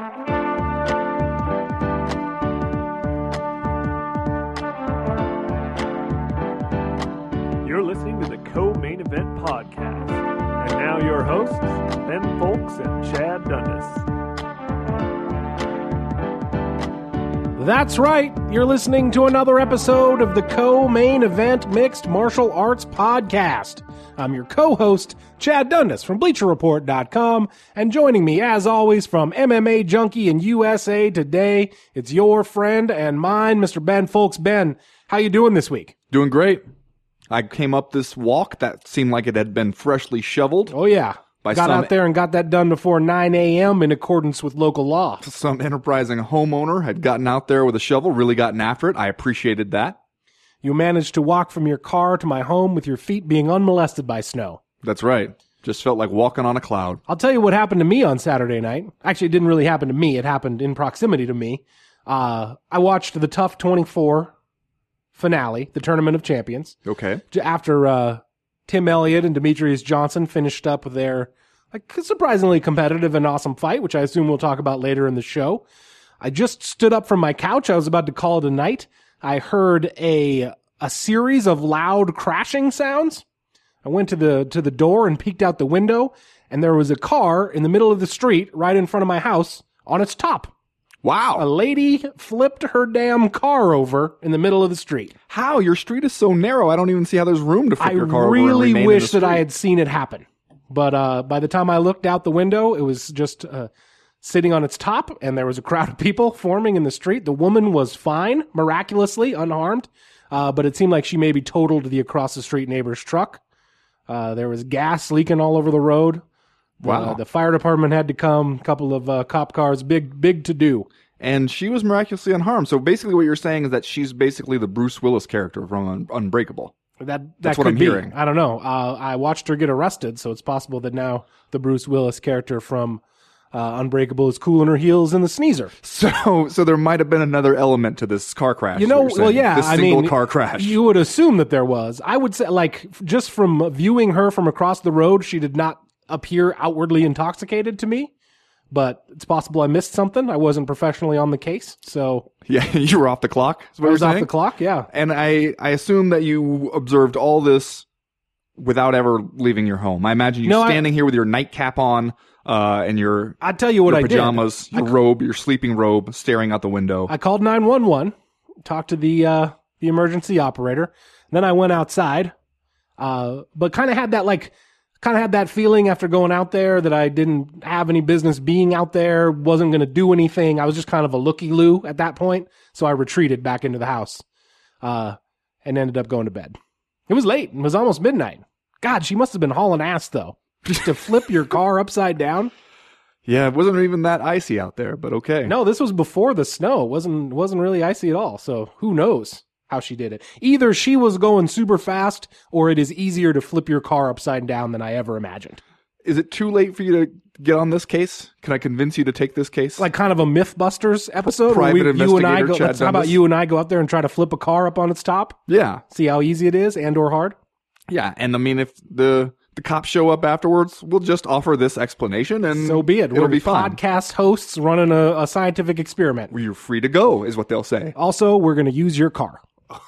You're listening to the Co Main Event Podcast. And now your hosts, Ben Fowlkes and Chad Dundas. That's right. You're listening to another episode of the Co Main Event Mixed Martial Arts Podcast. I'm your co host, Chad Dundas from BleacherReport.com. And joining me, as always, from MMA Junkie and USA Today, it's your friend and mine, Mr. Ben Fowlkes. Ben, how you doing this week? Doing great. I came up this walk that seemed like it had been freshly shoveled. Oh, yeah. By got some- out there and got that done before 9 a.m. in accordance with local law. Some enterprising homeowner had gotten out there with a shovel, really gotten after it. I appreciated that. You managed to walk from your car to my home with your feet being unmolested by snow. That's right. Just felt like walking on a cloud. I'll tell you what happened to me on Saturday night. Actually, it didn't really happen to me. It happened in proximity to me. Uh, I watched the TUF 24 finale, the Tournament of Champions, Okay. after uh, Tim Elliott and Demetrious Johnson finished up their like surprisingly competitive and awesome fight, which I assume we'll talk about later in the show. I just stood up from my couch. I was about to call it a night. I heard a a series of loud crashing sounds. I went to the to the door and peeked out the window, and there was a car in the middle of the street right in front of my house on its top. A lady flipped her damn car over in the middle of the street. How? Your street is so narrow. I don't even see how there's room to flip I your car over. and really wish that I had seen it happen. But uh, by the time I looked out the window, it was just uh, sitting on its top, and there was a crowd of people forming in the street. The woman was fine, miraculously unharmed, uh, but it seemed like she maybe totaled the across the street neighbor's truck. Uh, there was gas leaking all over the road. Wow. Uh, the fire department had to come. A couple of uh, cop cars. Big, big to do. And she was miraculously unharmed. So basically, what you're saying is that she's basically the Bruce Willis character from Un- Unbreakable. That that That's what I'm be. hearing. I don't know. Uh, I watched her get arrested, so it's possible that now the Bruce Willis character from uh, Unbreakable is cooling her heels in the sneezer. So, so there might have been another element to this car crash. You know, well, yeah. this I single mean, car crash. You would assume that there was. I would say, like, just from viewing her from across the road, she did not appear outwardly intoxicated to me. But it's possible I missed something. I wasn't professionally on the case, so yeah, you were off the clock. Is what I was off the clock. Yeah. And I, I assume that you observed all this without ever leaving your home. I imagine you No, I- standing here with your nightcap on, uh, and your, I tell you what your I pajamas, did. your robe, your sleeping robe, staring out the window. I called 911, talked to the uh, the emergency operator. Then I went outside, uh, but kind of had that like kind of had that feeling after going out there that I didn't have any business being out there, wasn't going to do anything. I was just kind of a looky loo at that point, so I retreated back into the house, uh, and ended up going to bed. It was late. It was almost midnight. God, she must have been hauling ass though, just to flip your car upside down. yeah, it wasn't even that icy out there, but okay. No, this was before the snow. It wasn't wasn't really icy at all. So who knows how she did it? Either she was going super fast, or it is easier to flip your car upside down than I ever imagined. Is it too late for you to get on this case? Can I convince you to take this case? Like kind of a MythBusters episode. Private we, you and I investigator go. Chad how about you and I go out there and try to flip a car up on its top? yeah, See how easy it is, and or hard. yeah. And I mean, if the the cops show up afterwards, we'll just offer this explanation, and So be it. It'll We're be fine. podcast hosts running a, a scientific experiment. You're free to go, is what they'll say. Also, we're going to use your car.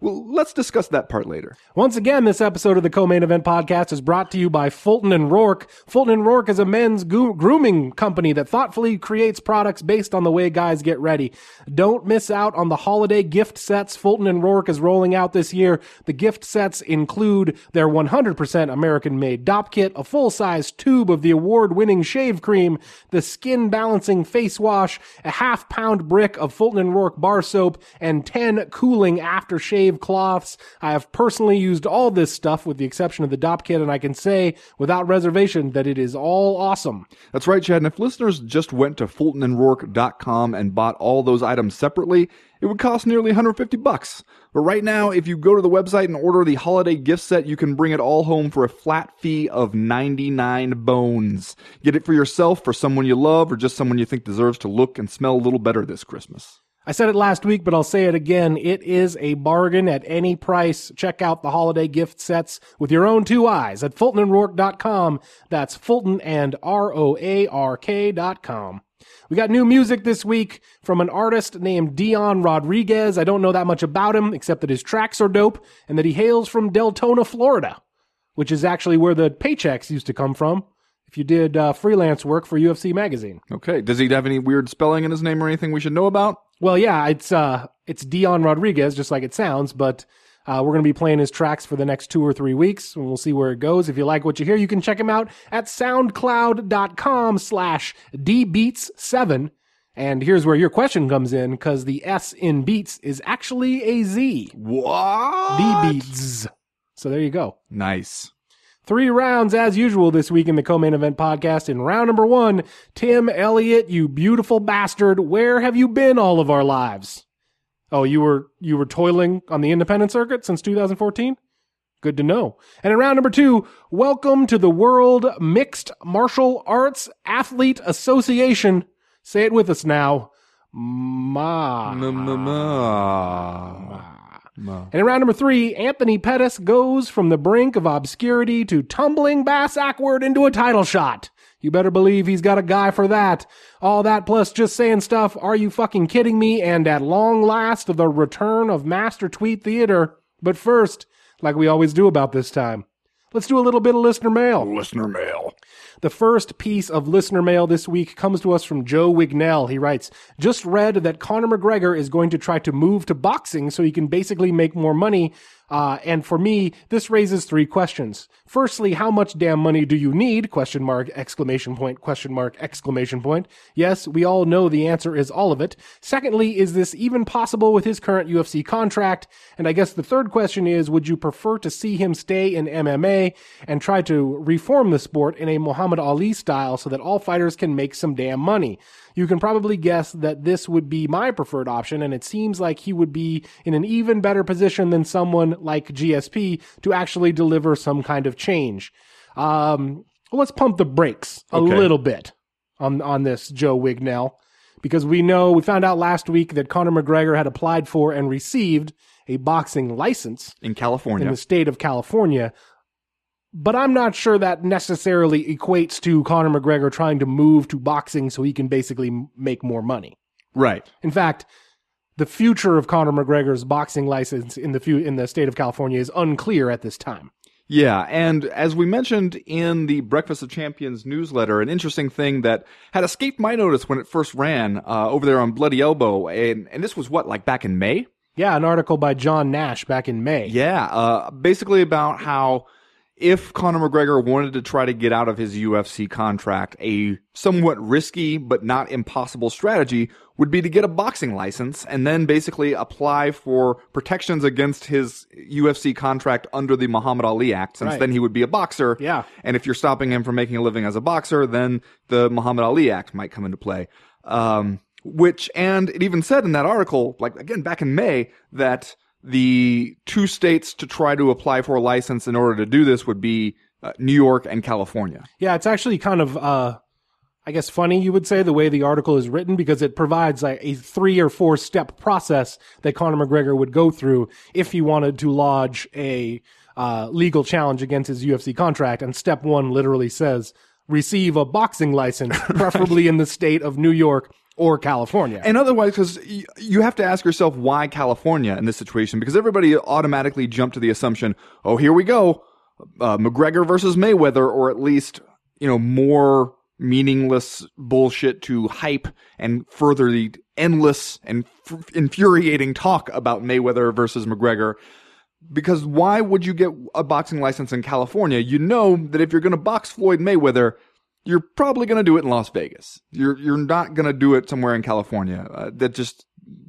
Well, let's discuss that part later. Once again, this episode of the Co-Main Event Podcast is brought to you by Fulton and Roark. Fulton and Roark is a men's goo- grooming company that thoughtfully creates products based on the way guys get ready. Don't miss out on the holiday gift sets Fulton and Roark is rolling out this year. The gift sets include their 100% American-made Dopp Kit, a full-size tube of the award-winning shave cream, the skin-balancing face wash, a half-pound brick of Fulton and Roark bar soap, and 10 cooling aftershave cloths. I have personally used all this stuff with the exception of the Dopp Kit, and I can say without reservation that it is all awesome. That's right, Chad. And if listeners just went to FultonandRoark.com and bought all those items separately, it would cost nearly 150 bucks. But right now, if you go to the website and order the holiday gift set, you can bring it all home for a flat fee of 99 bones. Get it for yourself, for someone you love, or just someone you think deserves to look and smell a little better this Christmas. I said it last week, but I'll say it again. It is a bargain at any price. Check out the holiday gift sets with your own two eyes at FultonandRoark.com. That's Fulton and R-O-A-R-K dot com. We got new music this week from an artist named Dion Rodriguez. I don't know that much about him, except that his tracks are dope and that he hails from Deltona, Florida, which is actually where the paychecks used to come from if you did uh, freelance work for UFC Magazine. Okay. Does he have any weird spelling in his name or anything we should know about? Well, yeah, it's uh, it's Dion Rodriguez, just like it sounds, but uh, we're going to be playing his tracks for the next two or three weeks, and we'll see where it goes. If you like what you hear, you can check him out at soundcloud.com slash dbeats7. And here's where your question comes in, because the S in beats is actually a Z. What? D-beats. So there you go. Nice. Three rounds as usual this week in the co-main event podcast. In round number one, Tim Elliott, you beautiful bastard, where have you been all of our lives? Oh, you were you were toiling on the independent circuit since 2014? Good to know. And in round number two, welcome to the World Mixed Martial Arts Athlete Association. Say it with us now. Ma. Ma. And in round number three, Anthony Pettis goes from the brink of obscurity to tumbling bass backward into a title shot. You better believe he's got a guy for that. All that plus just saying stuff, are you fucking kidding me? And at long last, the return of Master Tweet Theater. But first, like we always do about this time, let's do a little bit of listener mail. Listener mail. The first piece of listener mail this week comes to us from Joe Wignell. He writes, just read that Conor McGregor is going to try to move to boxing so he can basically make more money. Uh, and for me, this raises three questions. Firstly, how much damn money do you need? Question mark, exclamation point, question mark, exclamation point. Yes, we all know the answer is all of it. Secondly, is this even possible with his current UFC contract? And I guess the third question is, would you prefer to see him stay in MMA and try to reform the sport in a Muhammad Ali style so that all fighters can make some damn money? You can probably guess that this would be my preferred option, and it seems like he would be in an even better position than someone like GSP to actually deliver some kind of change. Um, let's pump the brakes a Okay. little bit on on this Joe Wignell, because we know we found out last week that Conor McGregor had applied for and received a boxing license In California. in the state of California. But I'm not sure that necessarily equates to Conor McGregor trying to move to boxing so he can basically make more money. right. In fact, the future of Conor McGregor's boxing license in the fu- in the state of California is unclear at this time. Yeah, and as we mentioned in the Breakfast of Champions newsletter, an interesting thing that had escaped my notice when it first ran uh, over there on Bloody Elbow, and, and this was what, like back in May? Yeah, an article by John Nash back in May. Yeah, uh, basically about how if Conor McGregor wanted to try to get out of his UFC contract, a somewhat risky but not impossible strategy would be to get a boxing license and then basically apply for protections against his UFC contract under the Muhammad Ali Act, since Right. then he would be a boxer. Yeah. And if you're stopping him from making a living as a boxer, then the Muhammad Ali Act might come into play. Um, which, and it even said in that article, like again back in May, that the two states to try to apply for a license in order to do this would be uh, New York and California. Yeah, it's actually kind of, uh, I guess, funny, you would say, the way the article is written, because it provides like a three or four step process that Conor McGregor would go through if he wanted to lodge a uh, legal challenge against his UFC contract. And step one literally says, receive a boxing license, preferably in the state of New York or California. And otherwise, because y- you have to ask yourself why California in this situation, because everybody automatically jumped to the assumption, oh, here we go, uh, McGregor versus Mayweather, or at least you know more meaningless bullshit to hype and further the endless and f- infuriating talk about Mayweather versus McGregor. Because why would you get a boxing license in California? You know that if you're going to box Floyd Mayweather, you're probably going to do it in Las Vegas. You're you're not going to do it somewhere in California. Uh, that just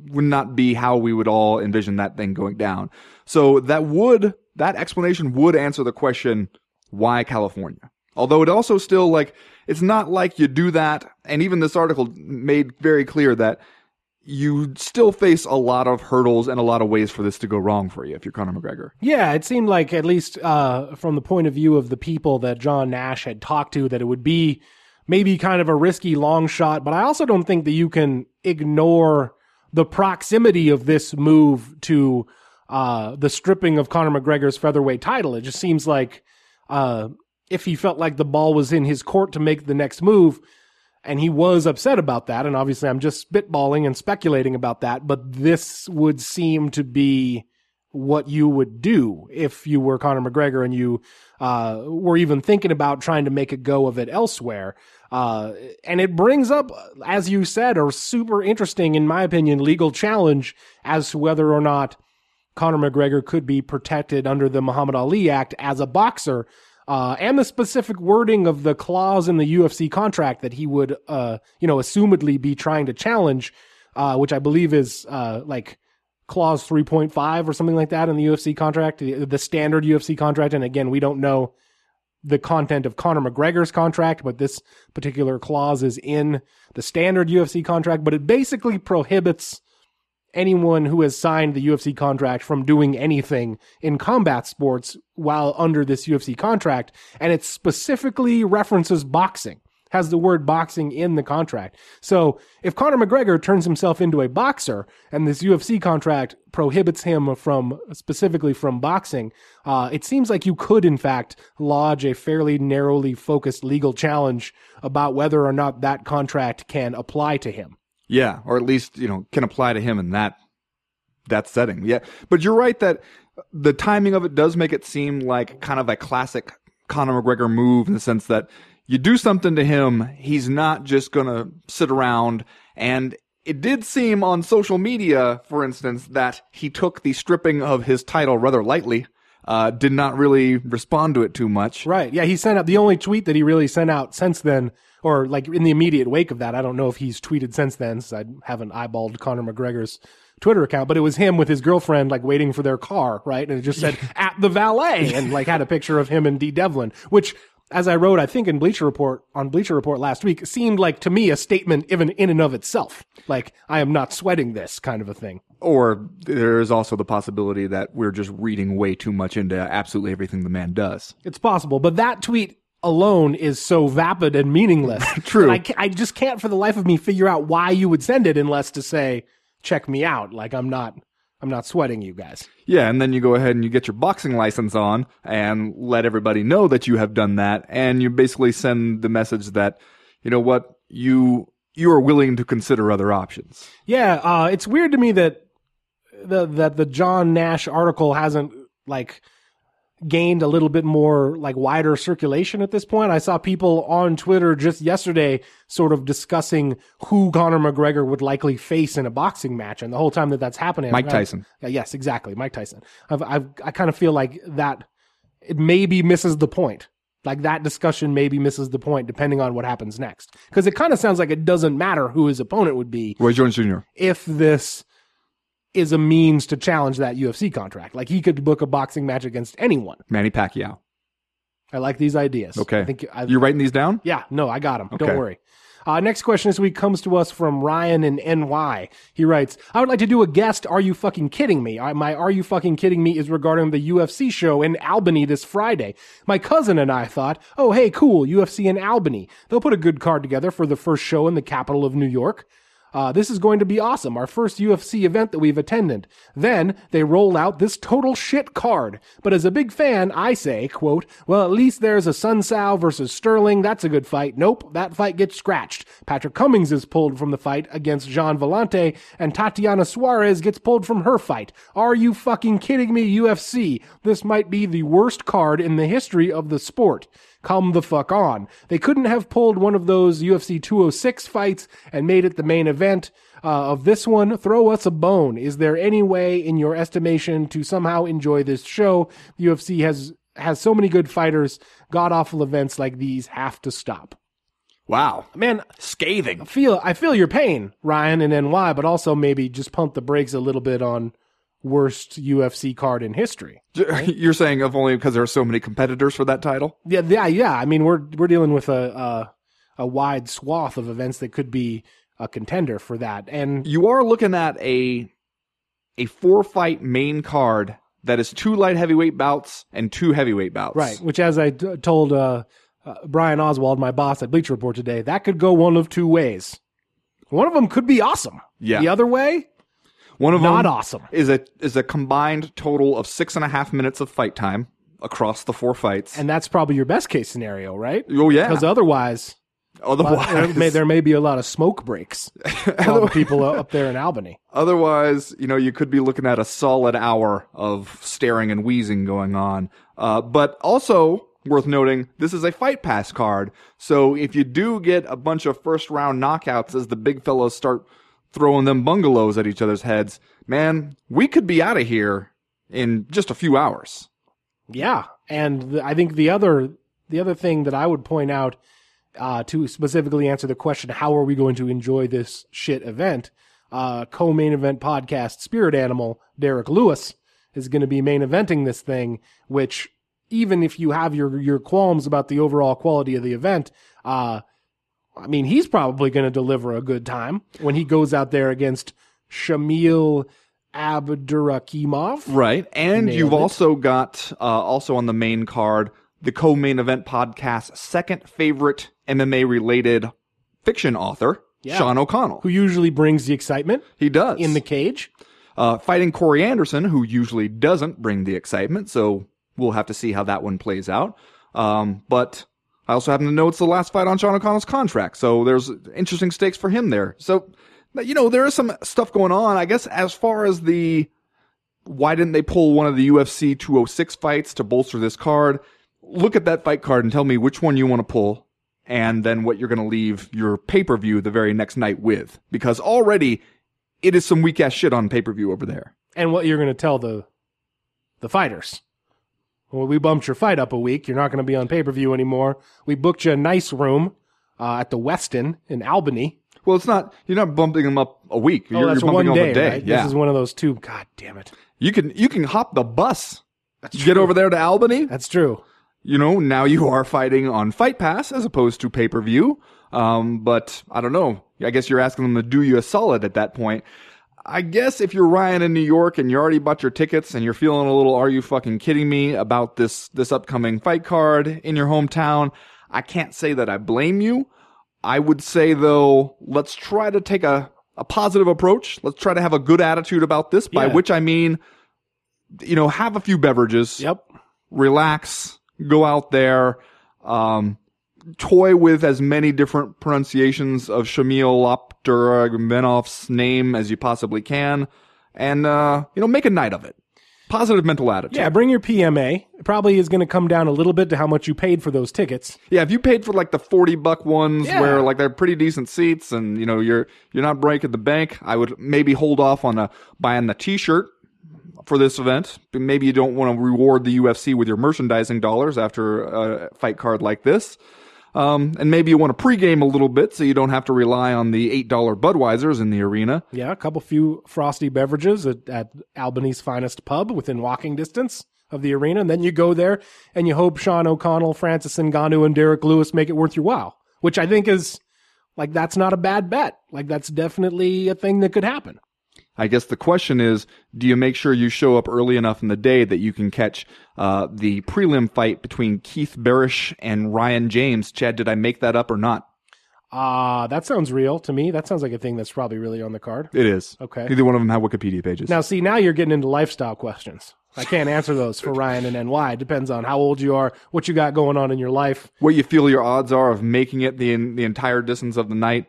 would not be how we would all envision that thing going down. So that would that explanation would answer the question why California. Although it also still like it's not like you do that and even this article made very clear that you still face a lot of hurdles and a lot of ways for this to go wrong for you if you're Conor McGregor. Yeah, it seemed like at least uh, from the point of view of the people that John Nash had talked to, that it would be maybe kind of a risky long shot. But I also don't think that you can ignore the proximity of this move to uh, the stripping of Conor McGregor's featherweight title. It just seems like uh, if he felt like the ball was in his court to make the next move, and he was upset about that, and obviously I'm just spitballing and speculating about that, but this would seem to be what you would do if you were Conor McGregor and you uh, were even thinking about trying to make a go of it elsewhere. Uh, and it brings up, as you said, a super interesting, in my opinion, legal challenge as to whether or not Conor McGregor could be protected under the Muhammad Ali Act as a boxer. Uh, and the specific wording of the clause in the UFC contract that he would, uh, you know, assumedly be trying to challenge, uh, which I believe is, uh, like clause 3.5 or something like that in the UFC contract, the, the standard UFC contract. And again, we don't know the content of Conor McGregor's contract, but this particular clause is in the standard UFC contract, but it basically prohibits anyone who has signed the UFC contract from doing anything in combat sports while under this UFC contract. And it specifically references boxing, has the word boxing in the contract. So if Conor McGregor turns himself into a boxer and this UFC contract prohibits him from specifically from boxing, uh, it seems like you could in fact lodge a fairly narrowly focused legal challenge about whether or not that contract can apply to him. Yeah, or at least you know can apply to him in that that setting. Yeah, but you're right that the timing of it does make it seem like kind of a classic Conor McGregor move in the sense that you do something to him, he's not just gonna sit around. And it did seem on social media, for instance, that he took the stripping of his title rather lightly. Uh, did not really respond to it too much. Right. Yeah, he sent out the only tweet that he really sent out since then or like in the immediate wake of that. I don't know if he's tweeted since then, since I haven't eyeballed Conor McGregor's Twitter account, but it was him with his girlfriend, like waiting for their car, right? And it just said at the valet and like had a picture of him and Dee Devlin, which as I wrote, I think in Bleacher Report on Bleacher Report last week, seemed like to me a statement even in and of itself. Like I am not sweating this kind of a thing. Or there is also the possibility that we're just reading way too much into absolutely everything the man does. It's possible, but that tweet alone is so vapid and meaningless. True. I, I just can't for the life of me figure out why you would send it unless to say, check me out. Like I'm not, I'm not sweating you guys. Yeah, and then you go ahead and you get your boxing license on and let everybody know that you have done that, and you basically send the message that, you know what, you you are willing to consider other options. Yeah, uh, it's weird to me that the that the John Nash article hasn't like gained a little bit more like wider circulation at this point. I saw people on Twitter just yesterday sort of discussing who Conor McGregor would likely face in a boxing match. And the whole time that that's happening, Mike Tyson. I, yes, exactly. Mike Tyson. I've, I've, I kind of feel like that it maybe misses the point. Like that discussion maybe misses the point depending on what happens next. Cause it kind of sounds like it doesn't matter who his opponent would be. Roy Jones Jr. If this is a means to challenge that UFC contract. Like he could book a boxing match against anyone. Manny Pacquiao. I like these ideas. Okay. I think I, You're writing these down? Yeah, no, I got them. Okay. Don't worry. Uh, next question this week comes to us from Ryan in NY. He writes, I would like to do a guest. Are you fucking kidding me? I, my Are You Fucking Kidding Me is regarding the UFC show in Albany this Friday. My cousin and I thought, oh, hey, cool, UFC in Albany. They'll put a good card together for the first show in the capital of New York. Uh, this is going to be awesome. Our first UFC event that we've attended. Then they roll out this total shit card. But as a big fan, I say, quote, well, at least there's Assunção versus Sterling. That's a good fight. Nope. That fight gets scratched. Patrick Cummins is pulled from the fight against Gian Villante and Tatiana Suarez gets pulled from her fight. Are you fucking kidding me, UFC? This might be the worst card in the history of the sport come the fuck on. They couldn't have pulled one of those UFC 206 fights and made it the main event uh, of this one. Throw us a bone. Is there any way, in your estimation, to somehow enjoy this show? The UFC has has so many good fighters. God awful events like these have to stop. Wow. Man, Scathing. I feel I feel your pain, Ryan and NY, but also maybe just pump the brakes a little bit on worst UFC card in history. You're saying of only because there are so many competitors for that title? Yeah, yeah, yeah. I mean, we're we're dealing with a a, a wide swath of events that could be a contender for that, and You are looking at a a four fight main card that is two light heavyweight bouts and two heavyweight bouts. right, which as I d- told uh, uh, Brian Oswald, my boss at Bleacher Report today, that could go one of two ways. One of them could be awesome. Yeah. The other way, One of Not them awesome. is a is a combined total of six and a half minutes of fight time across the four fights. And that's probably your best case scenario, right? oh yeah, Because otherwise, uh, there otherwise, may, there may be a lot of smoke breaks from people up there in Albany. Otherwise, you know, you could be looking at a solid hour of staring and wheezing going on. Uh, but also worth noting, this is a fight pass card. So if you do get a bunch of first round knockouts as the big fellows start throwing them bungalows at each other's heads, man, we could be out of here in just a few hours. Yeah, and I think the other the other thing that I would point out uh, to specifically answer the question, how are we going to enjoy this shit event? Uh, co-main event podcast Spirit Animal Derrick Lewis is going to be main eventing this thing, which even if you have your your qualms about the overall quality of the event, uh, I mean, he's probably going to deliver a good time when he goes out there against Shamil Abdurakhimov. Right. And Nailed you've it. also got, uh, also on the main card, the co-main event podcast's second favorite MMA related fiction author, Yeah. Sean O'Connell. Who usually brings the excitement He does. in the cage? uh, fighting Corey Anderson, who usually doesn't bring the excitement. So we'll have to see how that one plays out. Um, but I also happen to know it's the last fight on Sean O'Connell's contract. So there's interesting stakes for him there. So, you know, there is some stuff going on. I guess as far as the why didn't they pull one of the UFC 206 fights to bolster this card? Look at that fight card and tell me which one you want to pull and then what you're going to leave your pay-per-view the very next night with because already it is some weak ass shit on pay-per-view over there. and what you're going to tell the the fighters. Well, we bumped your fight up a week. You're not going to be on pay per view anymore. We booked you a nice room uh, at the Westin in Albany. Well, it's not you're not bumping them up a week. Oh, you're, that's you're bumping one day, up a day. right? Yeah. This is one of those two. God damn it. you can you can hop the bus. Get over there to Albany. That's true. you know, now you are fighting on Fight Pass as opposed to pay per view. Um, but I don't know. I guess you're asking them to do you a solid at that point. I guess if you're Ryan in New York and you already bought your tickets and you're feeling a little, are you fucking kidding me about this, this upcoming fight card in your hometown? I can't say that I blame you. I would say though, let's try to take a, a positive approach. Let's try to have a good attitude about this, by Yeah. which I mean, you know, have a few beverages Yep. relax, go out there, um, toy with as many different pronunciations of Shamil Opturamenov's name as you possibly can, and uh, you know, make a night of it. Positive mental attitude. Yeah, bring your PMA. It probably is going to come down a little bit to how much you paid for those tickets. Yeah, if you paid for like the forty buck ones Yeah. where like they're pretty decent seats and you know you're you're not breaking the bank, I would maybe hold off on a buying the T-shirt for this event. Maybe you don't want to reward the UFC with your merchandising dollars after a fight card like this. Um, and maybe you want to pregame a little bit so you don't have to rely on the eight dollar Budweisers in the arena. Yeah, a couple few frosty beverages at, at Albany's finest pub within walking distance of the arena. And then you go there and you hope Sean O'Connell, Francis Ngannou, and Derrick Lewis make it worth your while, which I think is like, that's not a bad bet. Like, that's definitely a thing that could happen. I guess the question is, do you make sure you show up early enough in the day that you can catch uh, the prelim fight between Keith Barish and Ryan James? Chad, did I make that up or not? Uh, that sounds real to me. That sounds like a thing that's probably really on the card. It is. Okay. Neither one of them have Wikipedia pages. Now, see, now you're getting into lifestyle questions. I can't answer those for Ryan and NY. It depends on how old you are, what you got going on in your life. what you feel your odds are of making it the the entire distance of the night?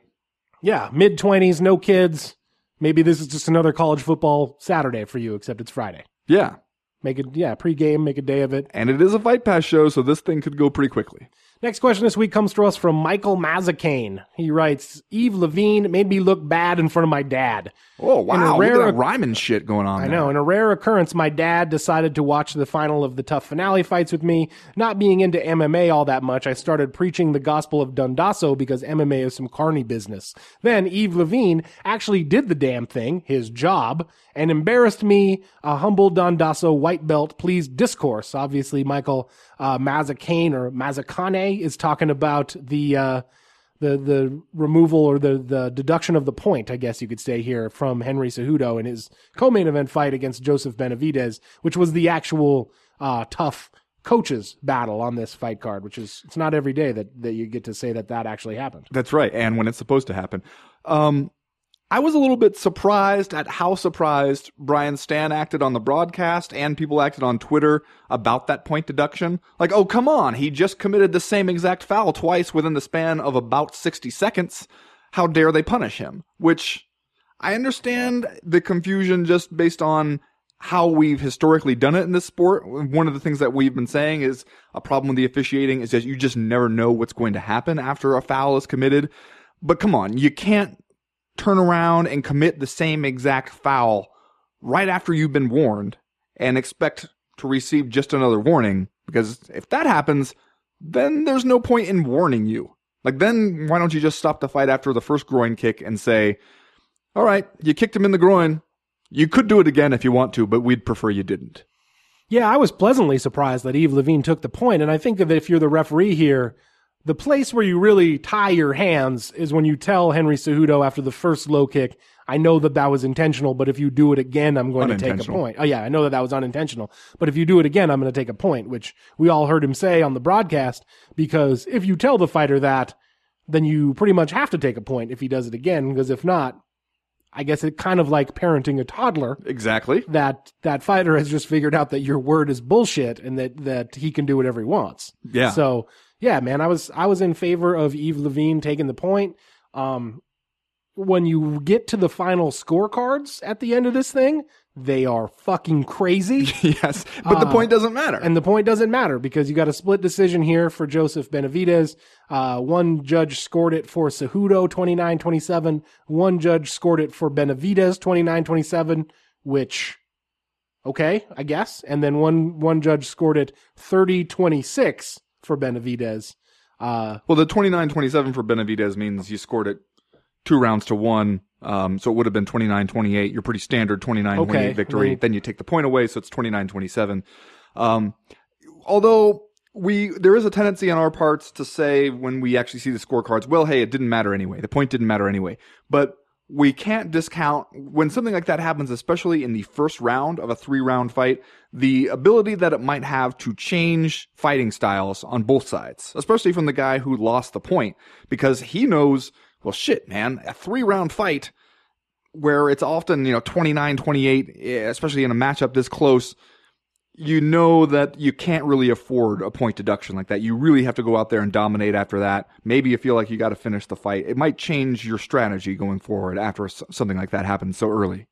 Yeah, mid 20s, no kids. Maybe this is just another college football Saturday for you, except it's Friday. Yeah. Make it, yeah, pregame, make a day of it. And it is a Fight Pass show, so this thing could go pretty quickly. Next question this week comes to us from Michael Mazzacane. He writes, Yves Lavigne made me look bad in front of my dad. Oh wow! rare- Look at that rhyming shit going on. I there. know. In a rare occurrence, my dad decided to watch the final of the TUF finale fights with me. Not being into MMA all that much, I started preaching the gospel of Dundasso because MMA is some carny business. Then Yves Lavigne actually did the damn thing, his job, and embarrassed me, a humble Dundasso white belt, please discourse. Obviously, Michael uh, Mazzacane or Is talking about the. Uh, the the removal or the the deduction of the point, I guess you could say here, from Henry Cejudo in his co-main event fight against Joseph Benavidez, which was the actual uh, TUF coaches battle on this fight card. Which is it's not every day that that you get to say that that actually happened. That's right, and when it's supposed to happen. Um, I was a little bit surprised at how surprised Brian Stann acted on the broadcast and people acted on Twitter about that point deduction. Like, oh, come on, he just committed the same exact foul twice within the span of about 60 seconds. How dare they punish him? Which I understand the confusion just based on how we've historically done it in this sport. One of the things that we've been saying is a problem with the officiating is that you just never know what's going to happen after a foul is committed. But come on, you can't turn around and commit the same exact foul right after you've been warned and expect to receive just another warning. Because if that happens, then there's no point in warning you. Like, then why don't you just stop the fight after the first groin kick and say, all right, you kicked him in the groin. You could do it again if you want to, but we'd prefer you didn't. Yeah, I was pleasantly surprised that Yves Lavigne took the point, and I think that if you're the referee here, the place where you really tie your hands is when you tell Henry Cejudo after the first low kick, I know that that was intentional, but if you do it again, I'm going to take a point. Oh yeah, I know that that was unintentional, but if you do it again, I'm going to take a point, which we all heard him say on the broadcast, because if you tell the fighter that, then you pretty much have to take a point if he does it again, because if not, I guess it kind of like parenting a toddler. Exactly. That that fighter has just figured out that your word is bullshit and that that he can do whatever he wants. Yeah. So yeah, man, I was I was in favor of Yves Lavigne taking the point. Um, when you get to the final scorecards at the end of this thing, they are fucking crazy. yes, but the Uh, point doesn't matter. And the point doesn't matter because you got a split decision here for Joseph Benavidez. Uh, one judge scored it for Cejudo 29-27. One judge scored it for Benavidez 29-27, which, okay, I guess. And then one, one judge scored it 30-26 for Benavidez. Uh, well, the 29-27 for Benavidez means you scored it two rounds to one. Um, so it would have been 29-28, your pretty standard 29-28 Okay, victory. Then you take the point away, so it's 29-27. Um, although we, there is a tendency on our parts to say when we actually see the scorecards, well, hey, it didn't matter anyway. The point didn't matter anyway. But we can't discount when something like that happens, especially in the first round of a three round fight, the ability that it might have to change fighting styles on both sides, especially from the guy who lost the point, because he knows, well, shit, man, a three round fight where it's often, you know, 29, 28, eh, especially in a matchup this close, you know that you can't really afford a point deduction like that. You really have to go out there and dominate after that. Maybe you feel like you got to finish the fight. It might change your strategy going forward after something like that happens so early.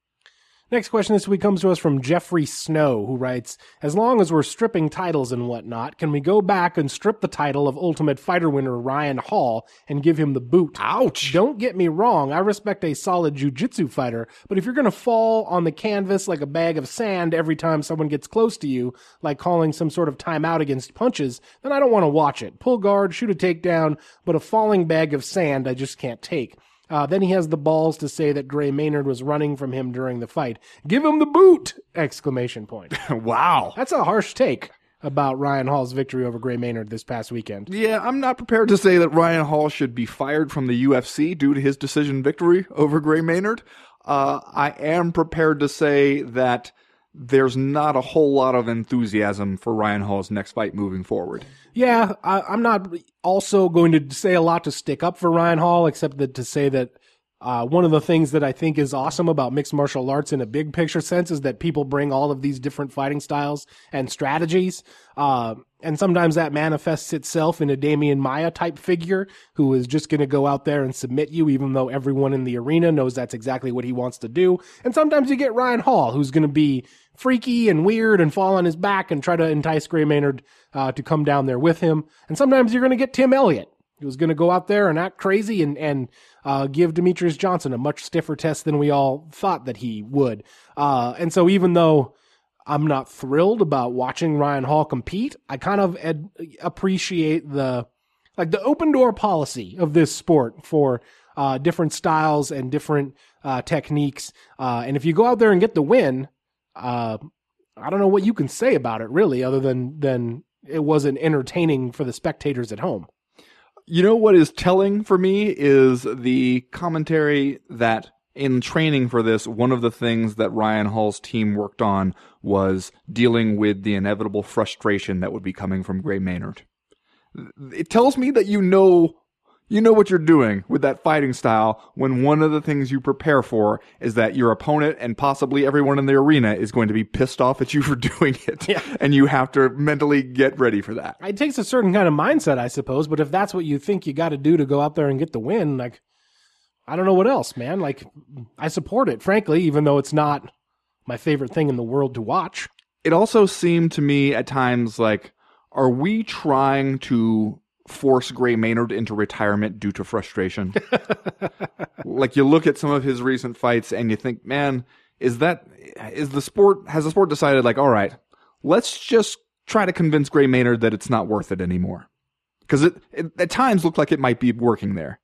Next question this week comes to us from Jeffrey Snow, who writes, As long as we're stripping titles and whatnot, can we go back and strip the title of Ultimate Fighter winner Ryan Hall and give him the boot? Ouch! Don't get me wrong, I respect a solid jujitsu fighter, but if you're gonna fall on the canvas like a bag of sand every time someone gets close to you, like calling some sort of timeout against punches, then I don't want to watch it. Pull guard, shoot a takedown, but a falling bag of sand I just can't take. Uh, then he has the balls to say that Gray Maynard was running from him during the fight. Give him the boot! Exclamation point. wow. That's a harsh take about Ryan Hall's victory over Gray Maynard this past weekend. Yeah, I'm not prepared to say that Ryan Hall should be fired from the UFC due to his decision victory over Gray Maynard. Uh, I am prepared to say that there's not a whole lot of enthusiasm for Ryan Hall's next fight moving forward. Yeah, I, I'm not also going to say a lot to stick up for Ryan Hall, except that to say that uh, one of the things that I think is awesome about mixed martial arts in a big picture sense is that people bring all of these different fighting styles and strategies. Uh, and sometimes that manifests itself in a Demian Maia type figure who is just going to go out there and submit you, even though everyone in the arena knows that's exactly what he wants to do. And sometimes you get Ryan Hall, who's going to be freaky and weird and fall on his back and try to entice Gray Maynard uh, to come down there with him. And sometimes you're going to get Tim Elliott, who's going to go out there and act crazy and and uh, give Demetrious Johnson a much stiffer test than we all thought that he would. Uh, and so even though I'm not thrilled about watching Ryan Hall compete, I kind of ad- appreciate the like the open door policy of this sport for uh, different styles and different uh, techniques. Uh, and if you go out there and get the win, uh, I don't know what you can say about it really, other than than it wasn't entertaining for the spectators at home. You know what is telling for me is the commentary that in training for this, one of the things that Ryan Hall's team worked on was dealing with the inevitable frustration that would be coming from Gray Maynard. It tells me that you know you know what you're doing with that fighting style when one of the things you prepare for is that your opponent and possibly everyone in the arena is going to be pissed off at you for doing it. Yeah. And you have to mentally get ready for that. It takes a certain kind of mindset, I suppose. But if that's what you think you got to do to go out there and get the win, like, I don't know what else, man. Like, I support it, frankly, even though it's not my favorite thing in the world to watch. It also seemed to me at times like, are we trying to force Gray Maynard into retirement due to frustration? like you look at some of his recent fights and you think, man, is that is the sport has the sport decided like, all right, let's just try to convince Gray Maynard that it's not worth it anymore? Because it, it at times looked like it might be working there.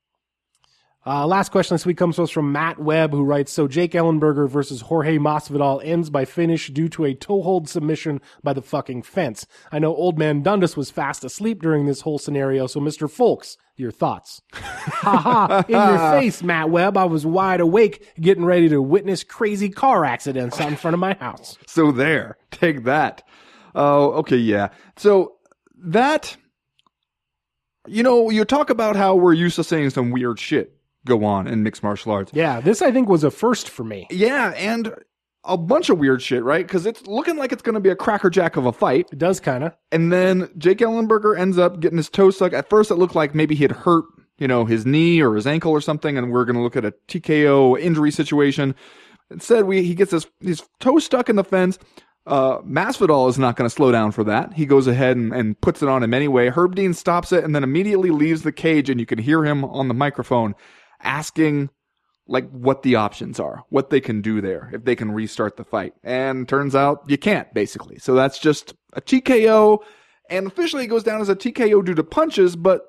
Uh, last question this week comes to us from Matt Webb, who writes So Jake Ellenberger versus Jorge Masvidal ends by finish due to a toe hold submission by the fucking fence. I know old man Dundas was fast asleep during this whole scenario, so Mr. Fowlkes, your thoughts. ha ha, in your face, Matt Webb. I was wide awake, getting ready to witness crazy car accidents out in front of my house. So there, take that. Oh, okay, yeah. So that, you know, you talk about how we're used to saying some weird shit go on in mixed martial arts. Yeah, this I think was a first for me. Yeah, and a bunch of weird shit, right? Because it's looking like it's going to be a crackerjack of a fight. It does kind of. And then Jake Ellenberger ends up getting his toe stuck. At first, it looked like maybe he had hurt, you know, his knee or his ankle or something, and we're going to look at a TKO injury situation. Instead, we he gets his his toe stuck in the fence. Uh, Masvidal is not going to slow down for that. He goes ahead and, and puts it on him anyway. Herb Dean stops it and then immediately leaves the cage, and you can hear him on the microphone asking like what the options are, what they can do there, if they can restart the fight. And turns out you can't, basically. So that's just a TKO. And officially it goes down as a TKO due to punches, but,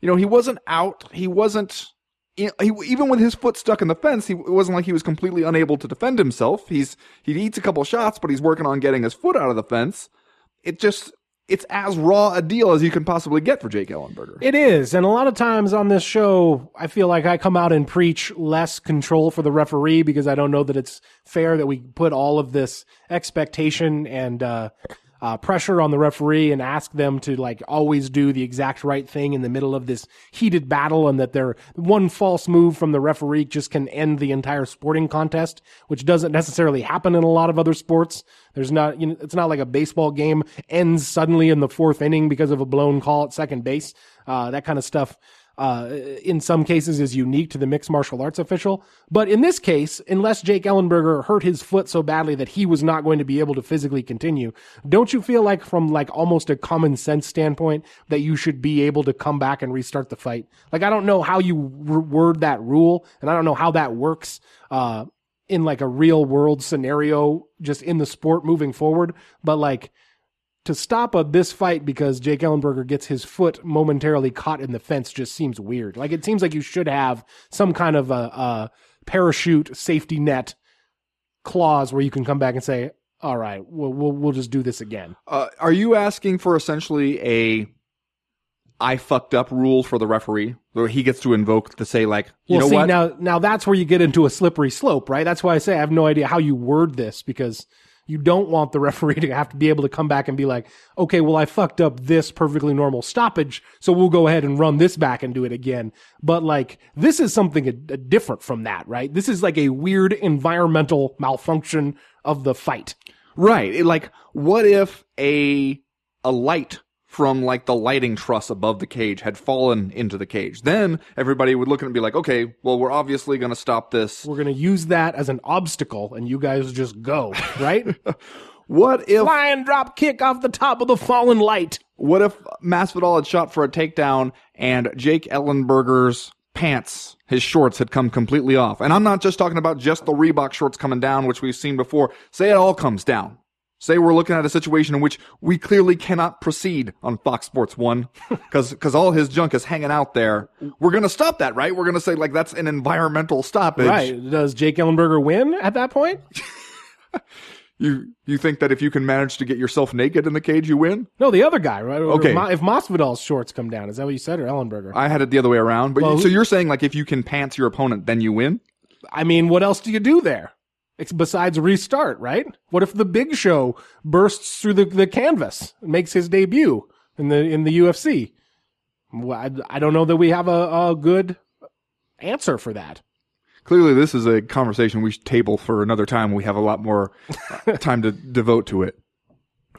you know, he wasn't out. He wasn't, he, even with his foot stuck in the fence, he, it wasn't like he was completely unable to defend himself. He's, he eats a couple shots, but he's working on getting his foot out of the fence. It just, it's as raw a deal as you can possibly get for Jake Ellenberger. It is. And a lot of times on this show, I feel like I come out and preach less control for the referee because I don't know that it's fair that we put all of this expectation and, uh, uh, pressure on the referee and ask them to like always do the exact right thing in the middle of this heated battle and that their one false move from the referee just can end the entire sporting contest, which doesn't necessarily happen in a lot of other sports. There's not, you know, it's not like a baseball game ends suddenly in the fourth inning because of a blown call at second base. Uh, that kind of stuff uh, in some cases is unique to the mixed martial arts official. But in this case, unless Jake Ellenberger hurt his foot so badly that he was not going to be able to physically continue, don't you feel like from like almost a common sense standpoint that you should be able to come back and restart the fight? Like, I don't know how you word that rule and I don't know how that works. Uh, in like a real world scenario, just in the sport moving forward, but like, to stop a, this fight because Jake Ellenberger gets his foot momentarily caught in the fence just seems weird. Like it seems like you should have some kind of a, a parachute safety net clause where you can come back and say, "All right, we'll we'll, we'll just do this again." Uh, are you asking for essentially a I fucked up rule for the referee where he gets to invoke to say like, you well, know see, what? Now, now that's where you get into a slippery slope, right? That's why I say I have no idea how you word this because you don't want the referee to have to be able to come back and be like, okay, well, I fucked up this perfectly normal stoppage, so we'll go ahead and run this back and do it again. But like, this is something a, a different from that, right? This is like a weird environmental malfunction of the fight. Right. It, like, what if a a light from like the lighting truss above the cage had fallen into the cage? Then everybody would look at it and be like, okay, well, we're obviously going to stop this. We're going to use that as an obstacle, and you guys just go, right? What if Flying drop kick off the top of the fallen light. what if Masvidal had shot for a takedown and Jake Ellenberger's pants, his shorts had come completely off? And I'm not just talking about just the Reebok shorts coming down, which we've seen before. Say it all comes down. Say we're looking at a situation in which we clearly cannot proceed on Fox Sports 1 because because all his junk is hanging out there. We're going to stop that, right? We're going to say like that's an environmental stoppage. Right. Does Jake Ellenberger win at that point? You you think that if you can manage to get yourself naked in the cage you win? No, the other guy, right? Okay. If Masvidal's shorts come down, is that what you said, or Ellenberger? I had it the other way around. But you, so you're saying like if you can pants your opponent then you win? I mean, what else do you do there? It's besides restart, right? What if the Big Show bursts through the, the canvas, and makes his debut in the in the UFC? Well, I, I don't know that we have a, a good answer for that. Clearly, this is a conversation we should table for another time. We have a lot more uh, time to devote to it.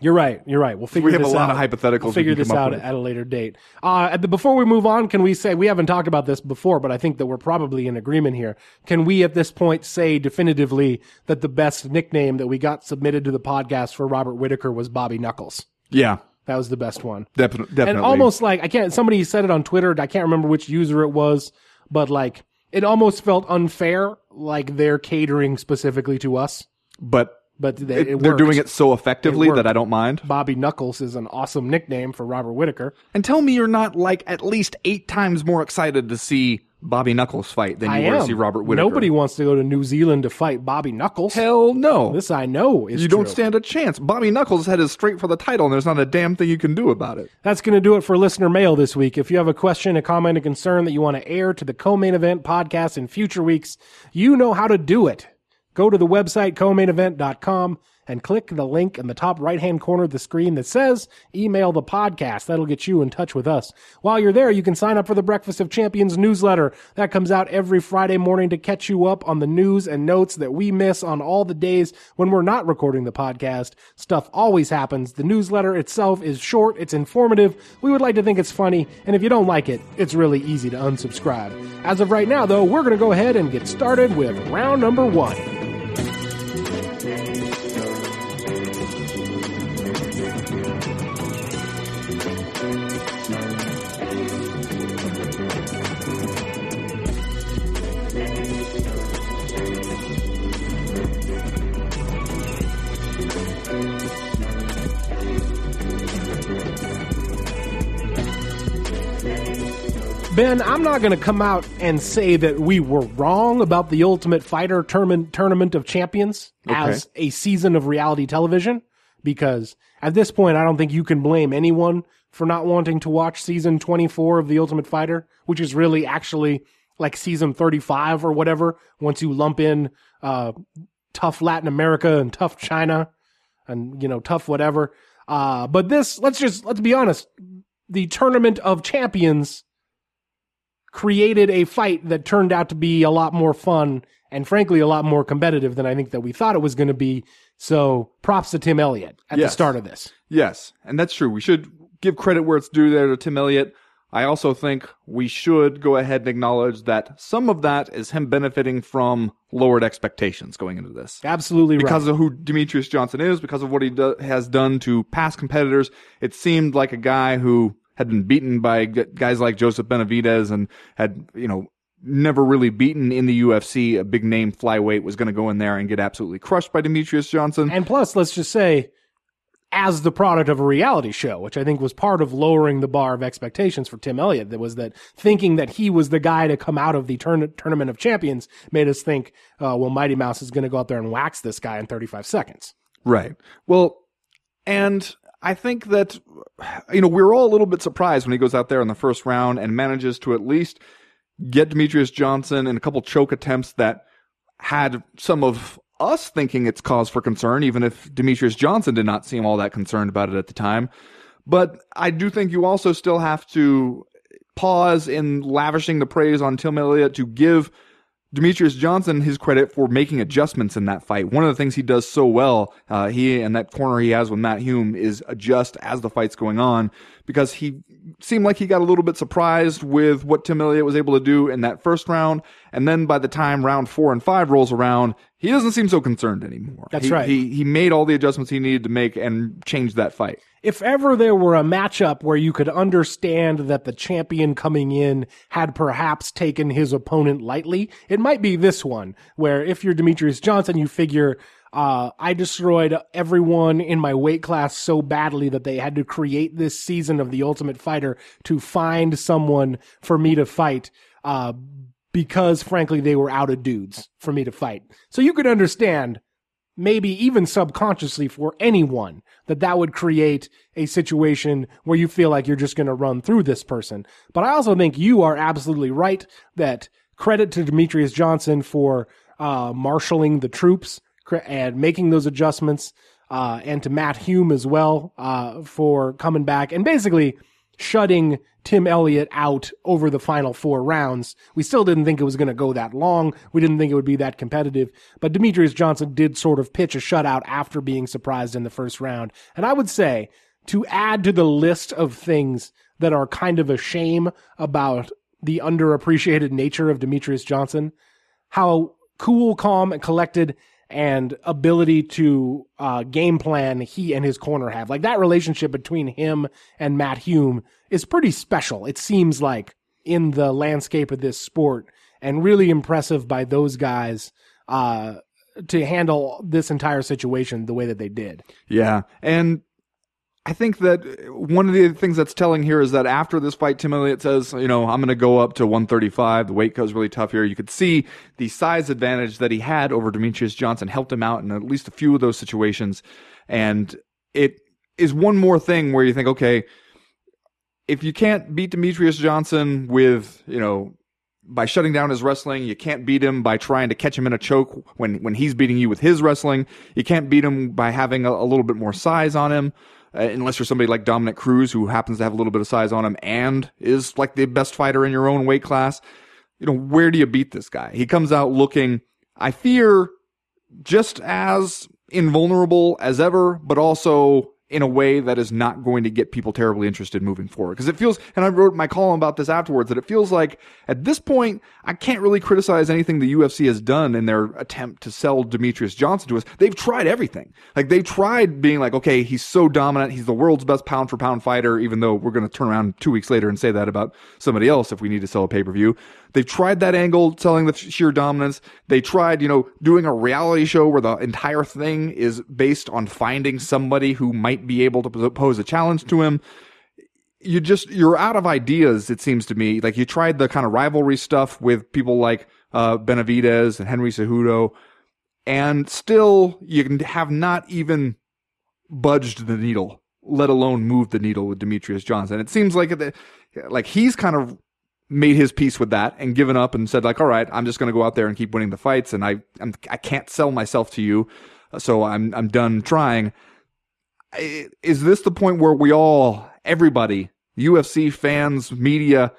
You're right. You're right. We'll figure. We have a lot out. of hypotheticals. We'll we figure this out with. at a later date. Uh, at the, before we move on, can we say we haven't talked about this before, but I think that we're probably in agreement here. Can we at this point say definitively that the best nickname that we got submitted to the podcast for Robert Whitaker was Bobby Knuckles? Yeah, That was the best one. defi- definitely. And almost like I can't. Somebody said it on Twitter. I can't remember which user it was, but like it almost felt unfair, like they're catering specifically to us. but But they, it- it they're doing it so effectively It that I don't mind. Bobby Knuckles is an awesome nickname for Robert Whitaker. And tell me you're not like at least eight times more excited to see Bobby Knuckles fight than you I were to see Robert Whitaker. Nobody wants to go to New Zealand to fight Bobby Knuckles. Hell no. This I know is you don't stand a chance. Bobby Knuckles' head is straight for the title, and there's not a damn thing you can do about it. That's going to do it for listener mail this week. If you have a question, a comment, a concern that you want to air to the co-main event podcast in future weeks, you know how to do it. Go to the website co-mainevent.com and click the link in the top right-hand corner of the screen that says email the podcast. That'll get you in touch with us. While you're there, you can sign up for the Breakfast of Champions newsletter. That comes out every Friday morning to catch you up on the news and notes that we miss on all the days when we're not recording the podcast. Stuff always happens. The newsletter itself is short, it's informative. We would like to think it's funny, and if you don't like it, it's really easy to unsubscribe. As of right now, though, we're going to go ahead and get started with round number one. Ben, I'm not going to come out and say that we were wrong about the Ultimate Fighter Tournament, Tournament of Champions as a season of reality television because at this point, I don't think you can blame anyone for not wanting to watch season 24 of The Ultimate Fighter, which is really actually like season 35 or whatever once you lump in uh, TUF Latin America and TUF China and, you know, TUF whatever. Uh, but this, let's just, let's be honest, the Tournament of Champions created a fight that turned out to be a lot more fun and frankly a lot more competitive than I think that we thought it was going to be. So props to Tim Elliott at the start of this. Yes, and that's true. We should give credit where it's due there to Tim Elliott. I also think we should go ahead and acknowledge that some of that is him benefiting from lowered expectations going into this. Absolutely right. Because of who Demetrious Johnson is, because of what he do- has done to past competitors, it seemed like a guy who had been beaten by guys like Joseph Benavidez and had, you know, never really beaten in the UFC. A big name flyweight was going to go in there and get absolutely crushed by Demetrious Johnson. And plus, let's just say, as the product of a reality show, which I think was part of lowering the bar of expectations for Tim Elliott, that was that thinking that he was the guy to come out of the turn- tournament of champions made us think, uh, well, Mighty Mouse is going to go out there and wax this guy in 35 seconds. Right. Well, and I think that, you know, we're all a little bit surprised when he goes out there in the first round and manages to at least get Demetrious Johnson in a couple choke attempts that had some of us thinking it's cause for concern, even if Demetrious Johnson did not seem all that concerned about it at the time. But I do think you also still have to pause in lavishing the praise on Tim Elliott to give Demetrious Johnson his credit for making adjustments in that fight. One of the things he does so well, uh, he and that corner he has with Matt Hume is adjust as the fight's going on because he seemed like he got a little bit surprised with what Tim Elliott was able to do in that first round. And then by the time round four and five rolls around, he doesn't seem so concerned anymore. That's He- right. He, he made all the adjustments he needed to make and changed that fight. If ever there were a matchup where you could understand that the champion coming in had perhaps taken his opponent lightly, it might be this one, where if you're Demetrious Johnson, you figure, uh, I destroyed everyone in my weight class so badly that they had to create this season of The Ultimate Fighter to find someone for me to fight, uh, because frankly they were out of dudes for me to fight. So you could understand maybe even subconsciously for anyone that that would create a situation where you feel like you're just going to run through this person. But I also think you are absolutely right that credit to Demetrious Johnson for uh, marshaling the troops and making those adjustments, uh, and to Matt Hume as well uh, for coming back and basically shutting Tim Elliott out over the final four rounds. We still didn't think it was going to go that long. We didn't think it would be that competitive. But Demetrious Johnson did sort of pitch a shutout after being surprised in the first round. And I would say to add to the list of things that are kind of a shame about the underappreciated nature of Demetrious Johnson, how cool, calm, and collected and ability to uh, game plan he and his corner have. Like that relationship between him and Matt Hume is pretty special. It seems like in the landscape of this sport and really impressive by those guys uh, to handle this entire situation the way that they did. Yeah. And I think that one of the things that's telling here is that after this fight, Tim Elliott says, you know, I'm going to go up to 135. The weight is really tough here. You could see the size advantage that he had over Demetrious Johnson helped him out in at least a few of those situations. And it is one more thing where you think, okay, if you can't beat Demetrious Johnson with, you know, by shutting down his wrestling, you can't beat him by trying to catch him in a choke when, when he's beating you with his wrestling. You can't beat him by having a, a little bit more size on him uh, unless you're somebody like Dominick Cruz who happens to have a little bit of size on him and is like the best fighter in your own weight class. You know, where do you beat this guy? He comes out looking, I fear, just as invulnerable as ever, but also in a way that is not going to get people terribly interested moving forward. Because it feels, and I wrote my column about this afterwards, that it feels like at this point, I can't really criticize anything the UFC has done in their attempt to sell Demetrious Johnson to us. They've tried everything. Like they tried being like, okay, he's so dominant. He's the world's best pound for pound fighter, even though we're going to turn around two weeks later and say that about somebody else if we need to sell a pay per view. They've tried that angle, selling the sheer dominance. They tried, you know, doing a reality show where the entire thing is based on finding somebody who might be able to pose a challenge to him. You just, you're out of ideas, it seems to me. Like you tried the kind of rivalry stuff with people like, uh, Benavidez and Henry Cejudo, and still you have not even budged the needle, let alone moved the needle with Demetrious Johnson. It seems like, like he's kind of made his peace with that and given up and said like, all right, I'm just going to go out there and keep winning the fights. And I, I'm, I can't sell myself to you. So I'm, I'm done trying. Is this the point where we all, everybody, UFC fans, media,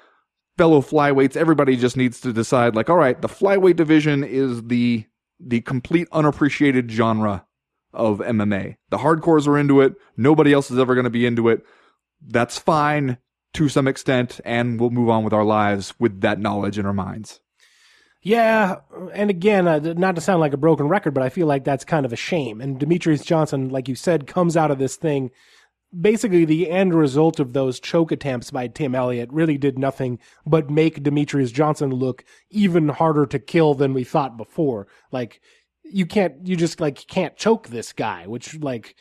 fellow flyweights, everybody just needs to decide like, all right, the flyweight division is the, the complete unappreciated genre of MMA. The hardcores are into it. Nobody else is ever going to be into it. That's fine to some extent, and we'll move on with our lives with that knowledge in our minds. Yeah, and again, uh, not to sound like a broken record, but I feel like that's kind of a shame. And Demetrious Johnson, like you said, comes out of this thing. Basically, the end result of those choke attempts by Tim Elliott really did nothing but make Demetrious Johnson look even harder to kill than we thought before. Like, you can't, you just like can't choke this guy, which like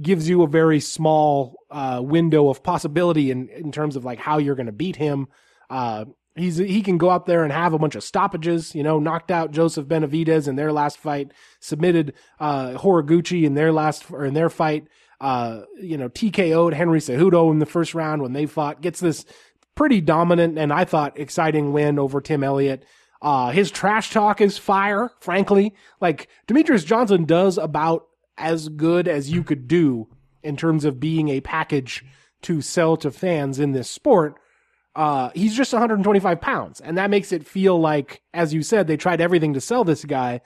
gives you a very small uh, window of possibility in, in terms of like how you're going to beat him. Uh, he's he can go out there and have a bunch of stoppages. You know, knocked out Joseph Benavidez in their last fight, submitted uh, Horiguchi in their last or in their fight. Uh, you know, TKO'd Henry Cejudo in the first round when they fought. Gets this pretty dominant and I thought exciting win over Tim Elliott. Uh, his trash talk is fire, frankly. Like Demetrious Johnson does about as good as you could do in terms of being a package to sell to fans in this sport. Uh, he's just 125 pounds, and that makes it feel like, as you said, they tried everything to sell this guy.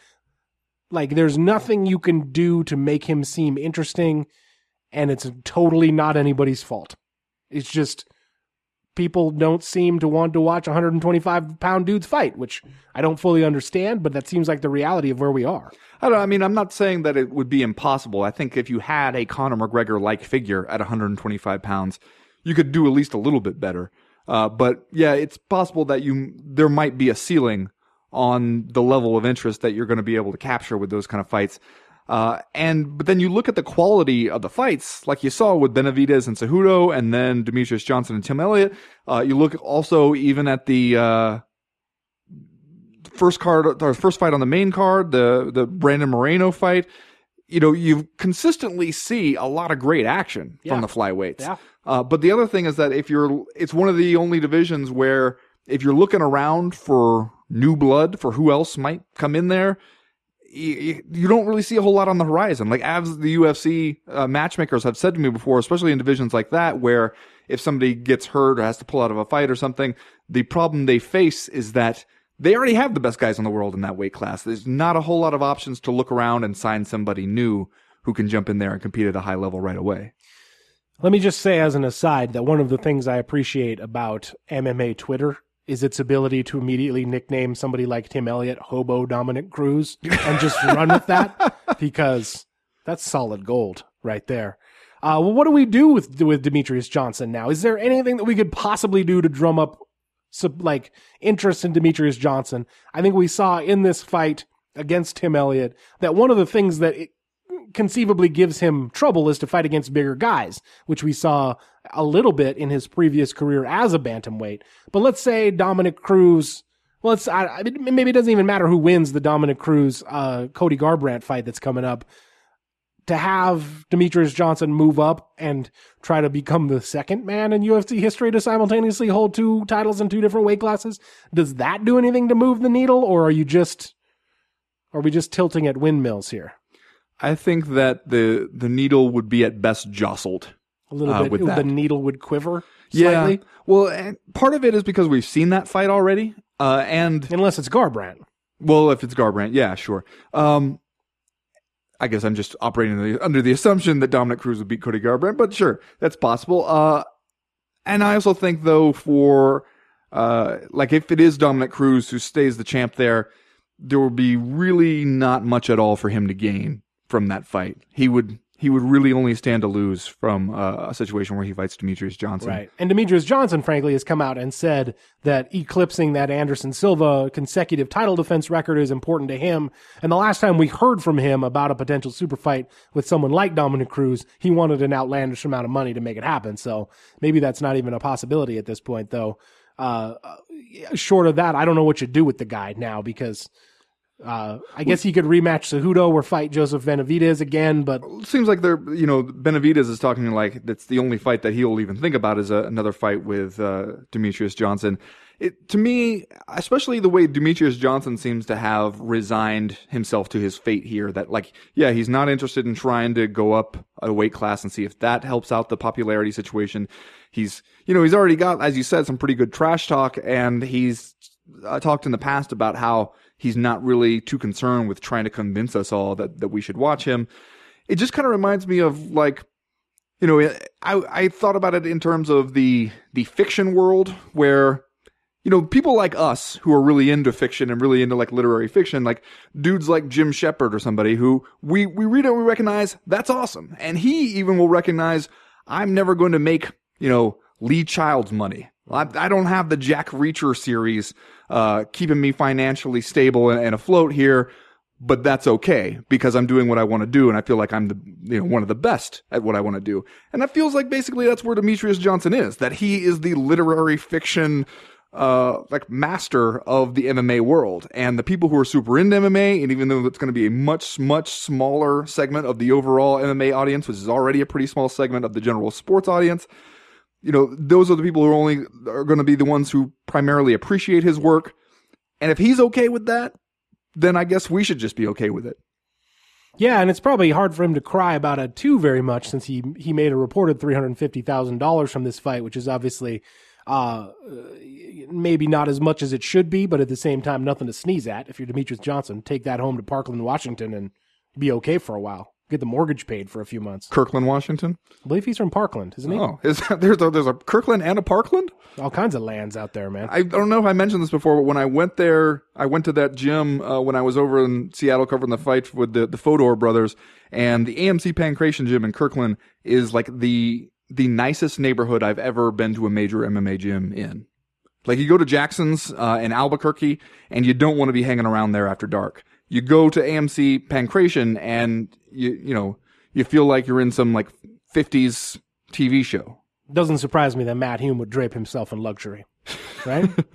Like there's nothing you can do to make him seem interesting, and it's totally not anybody's fault. It's just people don't seem to want to watch 125 pound dudes fight, which I don't fully understand, but that seems like the reality of where we are. I don't. I mean, I'm not saying that it would be impossible. I think if you had a Conor McGregor like figure at 125 pounds, you could do at least a little bit better. Uh, but yeah, it's possible that you there might be a ceiling on the level of interest that you're going to be able to capture with those kind of fights. Uh, and but then you look at the quality of the fights, like you saw with Benavidez and Cejudo, and then Demetrious Johnson and Tim Elliott. Uh, you look also even at the uh, first card, or first fight on the main card, the the Brandon Moreno fight. You know, you consistently see a lot of great action Yeah. from the flyweights. Yeah. Uh, but the other thing is that if you're, it's one of the only divisions where if you're looking around for new blood, for who else might come in there, you, you don't really see a whole lot on the horizon. Like as the UFC uh, matchmakers have said to me before, especially in divisions like that, where if somebody gets hurt or has to pull out of a fight or something, the problem they face is that they already have the best guys in the world in that weight class. There's not a whole lot of options to look around and sign somebody new who can jump in there and compete at a high level right away. Let me just say as an aside that one of the things I appreciate about MMA Twitter is its ability to immediately nickname somebody like Tim Elliott Hobo Dominick Cruz and just run with that because that's solid gold right there. Uh, well, what do we do with with Demetrious Johnson now? Is there anything that we could possibly do to drum up like interest in Demetrius Johnson? I think we saw in this fight against Tim Elliott that one of the things that it conceivably gives him trouble is to fight against bigger guys, which we saw a little bit in his previous career as a bantamweight. But let's say Dominick Cruz. Well, it's I, maybe it doesn't even matter who wins the Dominick Cruz uh, Cody Garbrandt fight that's coming up. To have Demetrious Johnson move up and try to become the second man in UFC history to simultaneously hold two titles in two different weight classes, does that do anything to move the needle, or are you just are we just tilting at windmills here? I think that the the needle would be at best jostled. A little uh, bit. the needle would quiver slightly, Yeah. Well, and part of it is because we've seen that fight already. Uh, and unless it's Garbrandt. well, if it's Garbrandt, yeah, sure. Um, I guess I'm just operating the, under the assumption that Dominick Cruz would beat Cody Garbrandt, but sure, that's possible. Uh, and I also think though for, uh, like if it is Dominick Cruz who stays the champ there, there will be really not much at all for him to gain from that fight. He would, he would really only stand to lose from uh, a situation where he fights Demetrious Johnson. Right. And Demetrious Johnson, frankly, has come out and said that eclipsing that Anderson Silva consecutive title defense record is important to him. And the last time we heard from him about a potential super fight with someone like Dominick Cruz, he wanted an outlandish amount of money to make it happen. So maybe that's not even a possibility at this point, though. Uh, uh, short of that, I don't know what you do with the guy now because. Uh, I guess he could rematch Cejudo or fight Joseph Benavidez again, but seems like they're you know Benavidez is talking like that's the only fight that he'll even think about is a, another fight with uh, Demetrious Johnson. It to me, especially the way Demetrious Johnson seems to have resigned himself to his fate here. That like yeah, he's not interested in trying to go up a weight class and see if that helps out the popularity situation. He's you know he's already got as you said some pretty good trash talk, and he's uh, talked in the past about how he's not really too concerned with trying to convince us all that, that we should watch him. It just kind of reminds me of like, you know, I, I thought about it in terms of the, the fiction world where, you know, people like us who are really into fiction and really into like literary fiction, like dudes like Jim Shepard or somebody who we, we read it, we recognize that's awesome. And he even will recognize I'm never going to make, you know, Lee Child's money. I, I don't have the Jack Reacher series uh, keeping me financially stable and, and afloat here, but that's okay because I'm doing what I want to do, and I feel like I'm the you know one of the best at what I want to do. And that feels like basically that's where Demetrious Johnson is. That he is the literary fiction uh, like master of the MMA world. And the people who are super into MMA, and even though it's going to be a much, much smaller segment of the overall MMA audience, which is already a pretty small segment of the general sports audience, you know, those are the people who are only are going to be the ones who primarily appreciate his work. And if he's okay with that, then I guess we should just be okay with it. Yeah, and it's probably hard for him to cry about it too very much since he he made a reported three hundred fifty thousand dollars from this fight, which is obviously uh, maybe not as much as it should be, but at the same time, nothing to sneeze at. If you're Demetrious Johnson, take that home to Parkland, Washington, and be okay for a while. Get the mortgage paid for a few months. Kirkland, Washington. I believe he's from Parkland, isn't he? Oh, is that, there's a, there's a Kirkland and a Parkland? All kinds of lands out there, man. I don't know if I mentioned this before, but when I went there, I went to that gym uh, when I was over in Seattle covering the fight with the the Fodor brothers, and the AMC Pankration gym in Kirkland is like the the nicest neighborhood I've ever been to a major MMA gym in. Like you go to Jackson's uh, in Albuquerque, and you don't want to be hanging around there after dark. You go to AMC Pankration, and you you know you feel like you're in some like 50s TV show. Doesn't surprise me that Matt Hume would drape himself in luxury. Right?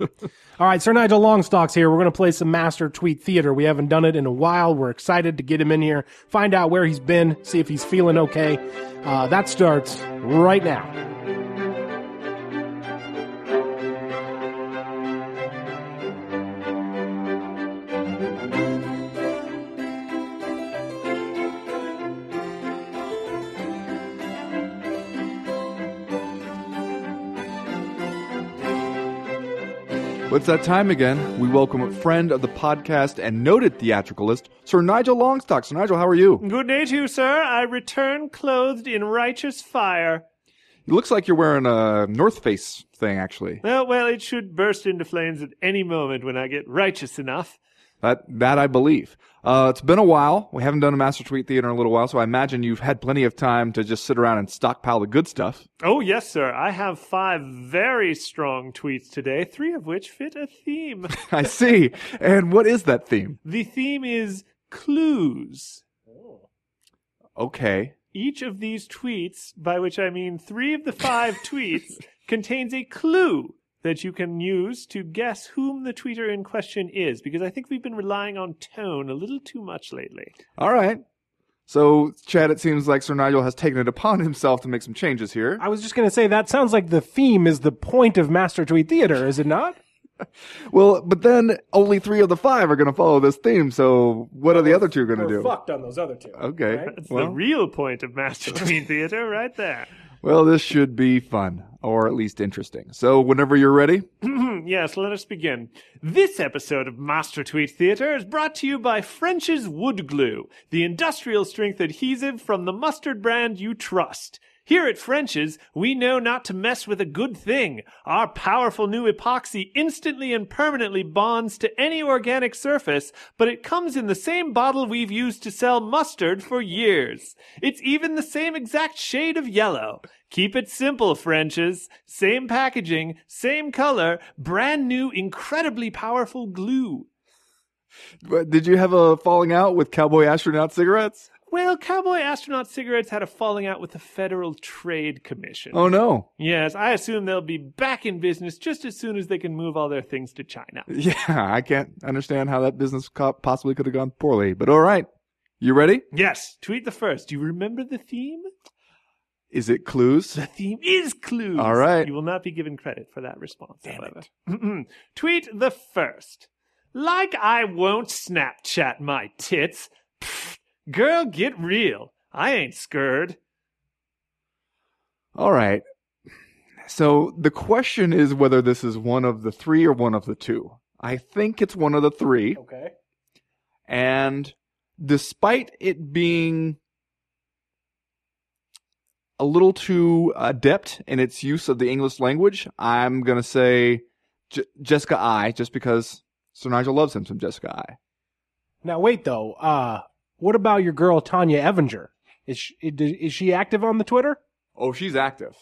All right, Sir Nigel Longstocks here. We're going to play some Master Tweet Theater. We haven't done it in a while. We're excited to get him in here, find out where he's been, see if he's feeling okay. Uh, that starts right now. It's that time again. We welcome a friend of the podcast and noted theatricalist, Sir Nigel Longstock. Sir Nigel, how are you? Good day to you, sir. I return clothed in righteous fire. It looks like you're wearing a North Face thing, actually. Well, well, it should burst into flames at any moment when I get righteous enough. That that I believe. Uh, it's been a while. We haven't done a Master Tweet Theater in a little while, so I imagine you've had plenty of time to just sit around and stockpile the good stuff. Oh, yes, sir. I have five very strong tweets today, three of which fit a theme. I see. And what is that theme? the theme is clues. Okay. Each of these tweets, by which I mean three of the five tweets, contains a clue that you can use to guess whom the tweeter in question is, because I think we've been relying on tone a little too much lately. All right. So, Chad, it seems like Sir Nigel has taken it upon himself to make some changes here. I was just going to say that sounds like the theme is the point of Master Tweet Theater, is it not? Well, but then only three of the five are going to follow this theme. So, what are the other two going to do? fucked on those other two. Okay. right? That's Well, the real point of Master Tweet Theater right there. Well, this should be fun, or at least interesting. So, whenever you're ready, yes, let us begin. This episode of Master Tweet Theater is brought to you by French's Wood Glue, the industrial strength adhesive from the mustard brand you trust. Here at French's, we know not to mess with a good thing. Our powerful new epoxy instantly and permanently bonds to any organic surface, but it comes in the same bottle we've used to sell mustard for years. It's even the same exact shade of yellow. Keep it simple, French's. Same packaging, same color, brand new, incredibly powerful glue. But did you have a falling out with Cowboy Astronaut cigarettes? Well, Cowboy Astronaut Cigarettes had a falling out with the Federal Trade Commission. Oh no. Yes, I assume they'll be back in business just as soon as they can move all their things to China. Yeah, I can't understand how that business possibly could have gone poorly. But all right, you ready? Yes, tweet the first. Do you remember the theme? Is it clues? The theme is clues. All right. You will not be given credit for that response, Damn however. tweet the first. Like I won't Snapchat my tits. Pfft, girl, get real. I ain't scared. All right. So the question is whether this is one of the three or one of the two. I think it's one of the three. Okay. And despite it being a little too adept in its use of the English language, I'm going to say J- Jessica Eye, just because Sir Nigel loves him some Jessica Eye. Now wait though. Uh, what about your girl Tonya Evinger? Is she, is she active on the Twitter? Oh, she's active.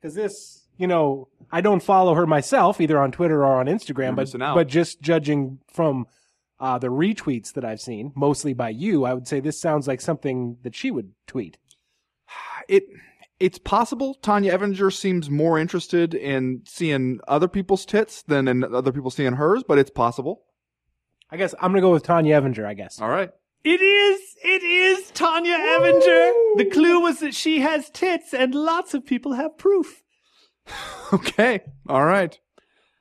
Because this, you know, I don't follow her myself either on Twitter or on Instagram, but but just judging from uh, the retweets that I've seen, mostly by you, I would say this sounds like something that she would tweet. It it's possible Tonya Evinger seems more interested in seeing other people's tits than in other people seeing hers, but it's possible. I guess I'm gonna go with Tonya Evinger. I guess. All right. It is, it is Tonya Evinger. The clue was that she has tits, and lots of people have proof. Okay. All right.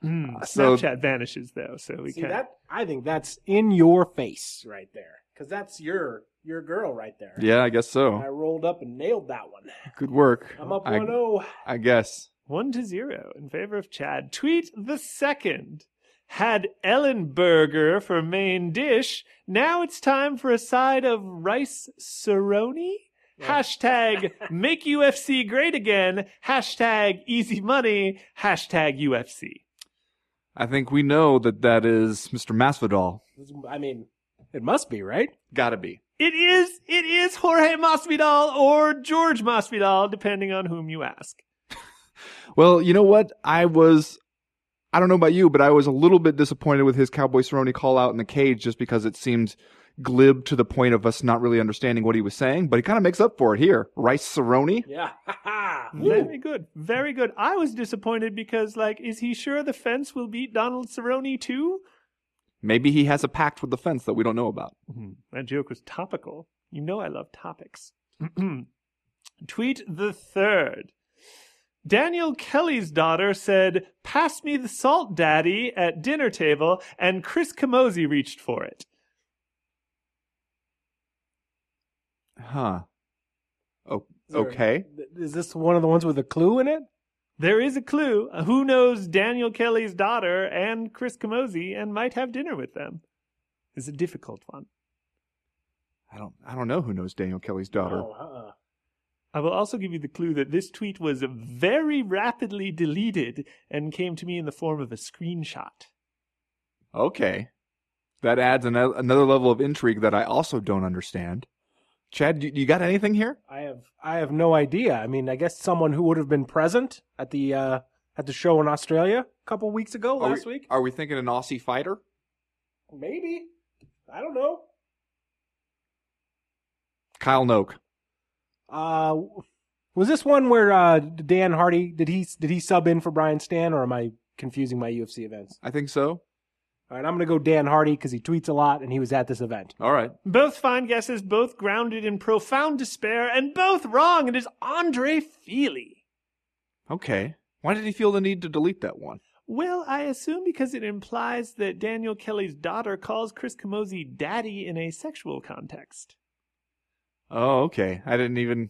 Mm, so- Snapchat vanishes though, so we See can't. that? I think that's in your face right there, because that's your your girl right there. Yeah, I guess so. I rolled up and nailed that one. Good work. I'm up I, one oh. zero. I guess. One to zero in favor of Chad. Tweet the second. Had Ellenberger for main dish. Now it's time for a side of rice saroni. Hashtag make UFC great again. Hashtag easy money. Hashtag UFC. I think we know that that is Mr. Masvidal. I mean, it must be right. Gotta be. It is, it is Jorge Masvidal or George Masvidal, depending on whom you ask. Well, you know what? I was, I don't know about you, but I was a little bit disappointed with his Cowboy Cerrone call out in the cage just because it seemed glib to the point of us not really understanding what he was saying, but he kind of makes up for it here. Rice Cerrone? Yeah. Very good. Very good. I was disappointed because, like, is he sure the fence will beat Donald Cerrone too? Maybe he has a pact with the fence that we don't know about. Mm-hmm. That joke was topical. You know I love topics. Tweet the third. Daniel Kelly's daughter said, Pass me the salt, daddy, at dinner table, and Chris Camozzi reached for it. Huh. Oh, Is there- okay. Is this one of the ones with a clue in it? There is a clue. Uh, who knows Daniel Kelly's daughter and Chris Camozzi and might have dinner with them? It's a difficult one. I don't. I don't know who knows Daniel Kelly's daughter. Oh, uh-uh. I will also give you the clue that this tweet was very rapidly deleted and came to me in the form of a screenshot. Okay, that adds an- another level of intrigue that I also don't understand. Chad, you, you got anything here? I have I have no idea. I mean, I guess someone who would have been present at the uh, at the show in Australia a couple weeks ago, Are last we, week. Are we thinking an Aussie fighter? Maybe. I don't know. Kyle Noke. Uh, was this one where uh, Dan Hardy did he did he sub in for Brian Stann, or am I confusing my UFC events? I think so. All right, I'm gonna go Dan Hardy because he tweets a lot and he was at this event. All right. Both fine guesses, both grounded in profound despair, and both wrong. It is Andre Fili. Okay. Why did he feel the need to delete that one? Well, I assume because it implies that Daniel Kelly's daughter calls Chris Camozzi daddy in a sexual context. Oh, okay. I didn't even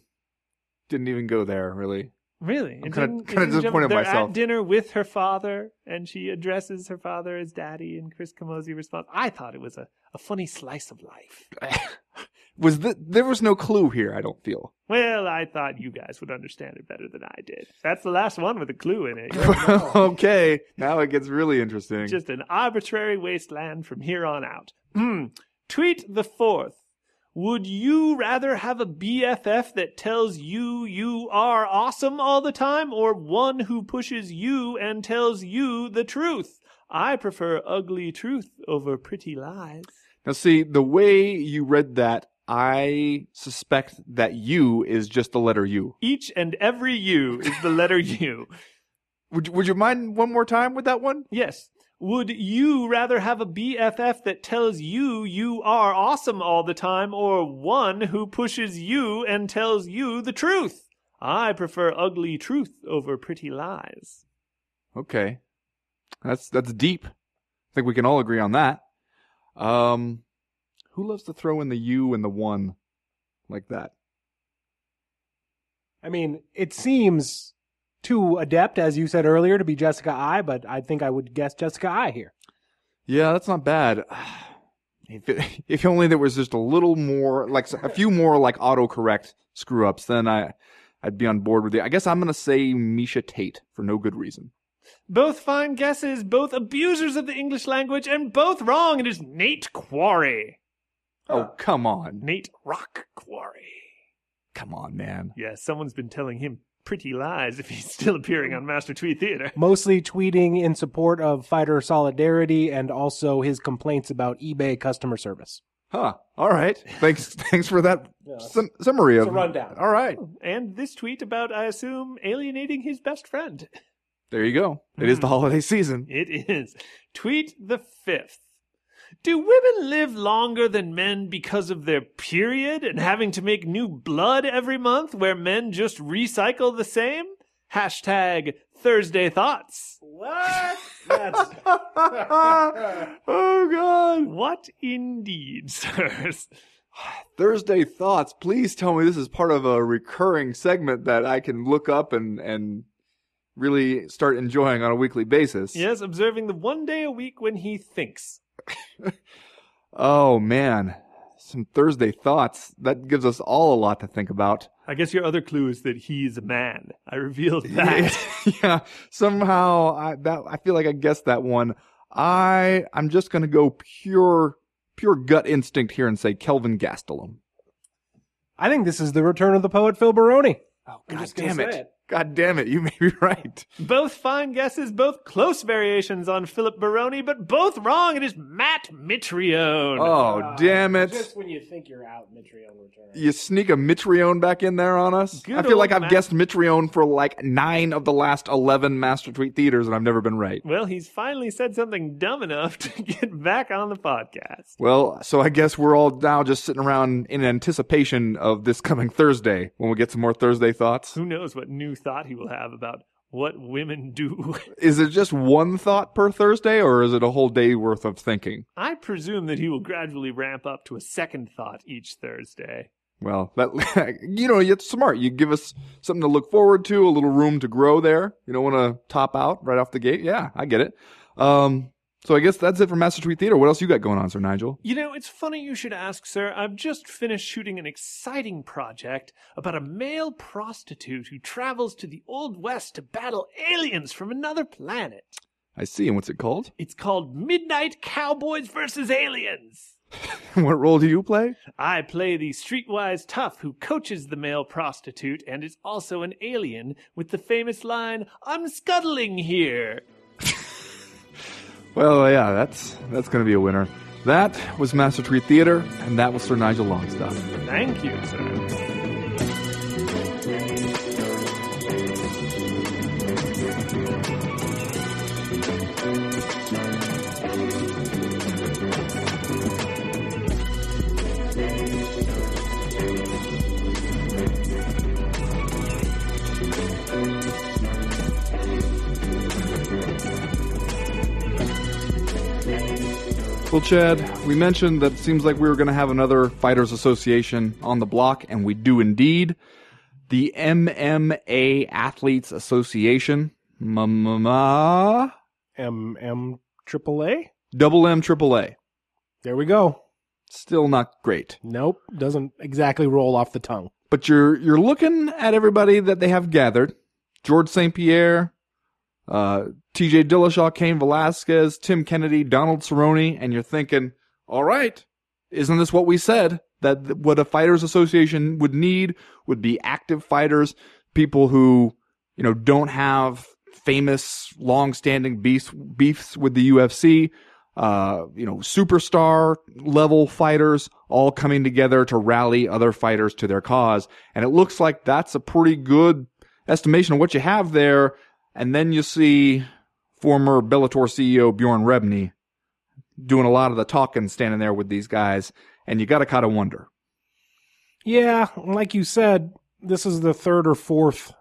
didn't even go there really. Really? I'm kinda- kinda didn't jump- disappointed in they're myself. at dinner with her father, and she addresses her father as daddy, and Chris Camozzi responds. I thought it was a, a funny slice of life. was th- there was no clue here, I don't feel. Well, I thought you guys would understand it better than I did. That's the last one with a clue in it. okay. Now it gets really interesting. Just an arbitrary wasteland from here on out. Hmm. Tweet the fourth. Would you rather have a BFF that tells you you are awesome all the time or one who pushes you and tells you the truth? I prefer ugly truth over pretty lies. Now, see, the way you read that, I suspect that U is just the letter U. Each and every you is the letter U. Would would you mind one more time with that one? Yes. Would you rather have a BFF that tells you you are awesome all the time or one who pushes you and tells you the truth? I prefer ugly truth over pretty lies. Okay. That's that's deep. I think we can all agree on that. Um who loves to throw in the you and the one like that? I mean, it seems too adept, as you said earlier, to be Jessica Eye, but I think I would guess Jessica Eye here. Yeah, that's not bad. If, it, if only there was just a little more, like a few more, like autocorrect screw ups, then I, I'd be on board with you. I guess I'm gonna say Miesha Tate for no good reason. Both fine guesses, both abusers of the English language, and both wrong. It is Nate Quarry. Oh come on, Nate Rock Quarry. come on, man. Yeah, someone's been telling him pretty lies if he's still appearing on Master Tweet Theater. Mostly tweeting in support of fighter solidarity and also his complaints about eBay customer service. Huh. All right. Thanks. thanks for that sum- summary of a rundown. All right. Oh, and this tweet about, I assume, alienating his best friend. There you go. It is hmm. the holiday season. It is. Tweet the fifth. Do women live longer than men because of their period and having to make new blood every month where men just recycle the same? Hashtag Thursday Thoughts. What? Oh God. What indeed, sirs? Thursday thoughts. Please tell me this is part of a recurring segment that I can look up and and really start enjoying on a weekly basis. Yes, observing the one day a week when he thinks. Oh man. Some Thursday thoughts. That gives us all a lot to think about. I guess your other clue is that he's a man. I revealed that. yeah. Somehow I that I feel like I guessed that one. I I'm just gonna go pure pure gut instinct here and say Kelvin Gastelum. I think this is the return of the poet Phil Baroni. Oh I'm god just damn it. it. God damn it, you may be right. both fine guesses, both close variations on Philip Baroni, but both wrong. It is Matt Mitrione. Oh ah, damn it. Just when you think you're out, Mitrione returns. You sneak a Mitrione back in there on us? Good I feel like old I've Matt. guessed Mitrione for like nine of the last 11 Master Tweet Theaters and I've never been right. Well, he's finally said something dumb enough to get back on the podcast. Well, so I guess we're all now just sitting around in anticipation of this coming Thursday when we get some more Thursday thoughts. Who knows what new thought he will have about what women do. Is it just one thought per Thursday or is it a whole day worth of thinking? I presume that he will gradually ramp up to a second thought each Thursday. Well, that you know, it's smart. You give us something to look forward to, a little room to grow there. You don't want to top out right off the gate. Yeah, I get it. Um, so I guess that's it for Master Tweet Theater. What else you got going on, Sir Nigel? You know, it's funny you should ask, sir. I've just finished shooting an exciting project about a male prostitute who travels to the Old West to battle aliens from another planet. I see. And what's it called? It's called Midnight Cowboys versus Aliens. what role do you play? I play the streetwise tough who coaches the male prostitute and is also an alien with the famous line, I'm scuttling here. Well, uh, yeah, that's that's going to be a winner. That was Master Tweet Theater, and that was Sir Nigel Longstaff. Thank you, sir. Well, Chad, we mentioned that it seems like we were going to have another Fighters Association on the block, and we do indeed. The MMA Athletes Association, MMA, M M triple A. Double M Triple A. There we go. Still not great. Nope, doesn't exactly roll off the tongue. But you're you're looking at everybody that they have gathered: George St. Pierre, uh, T.J. Dillashaw, Cain Velasquez, Tim Kennedy, Donald Cerrone, and you're thinking, all right, isn't this what we said? That what a fighters association would need would be active fighters, people who you know don't have famous, long-standing beefs beefs with the UFC. Uh, you know, superstar level fighters all coming together to rally other fighters to their cause. And it looks like that's a pretty good estimation of what you have there. And then you see former Bellator CEO Bjorn Rebney doing a lot of the talking, standing there with these guys. And you got to kind of wonder. Yeah, like you said, this is the third or fourth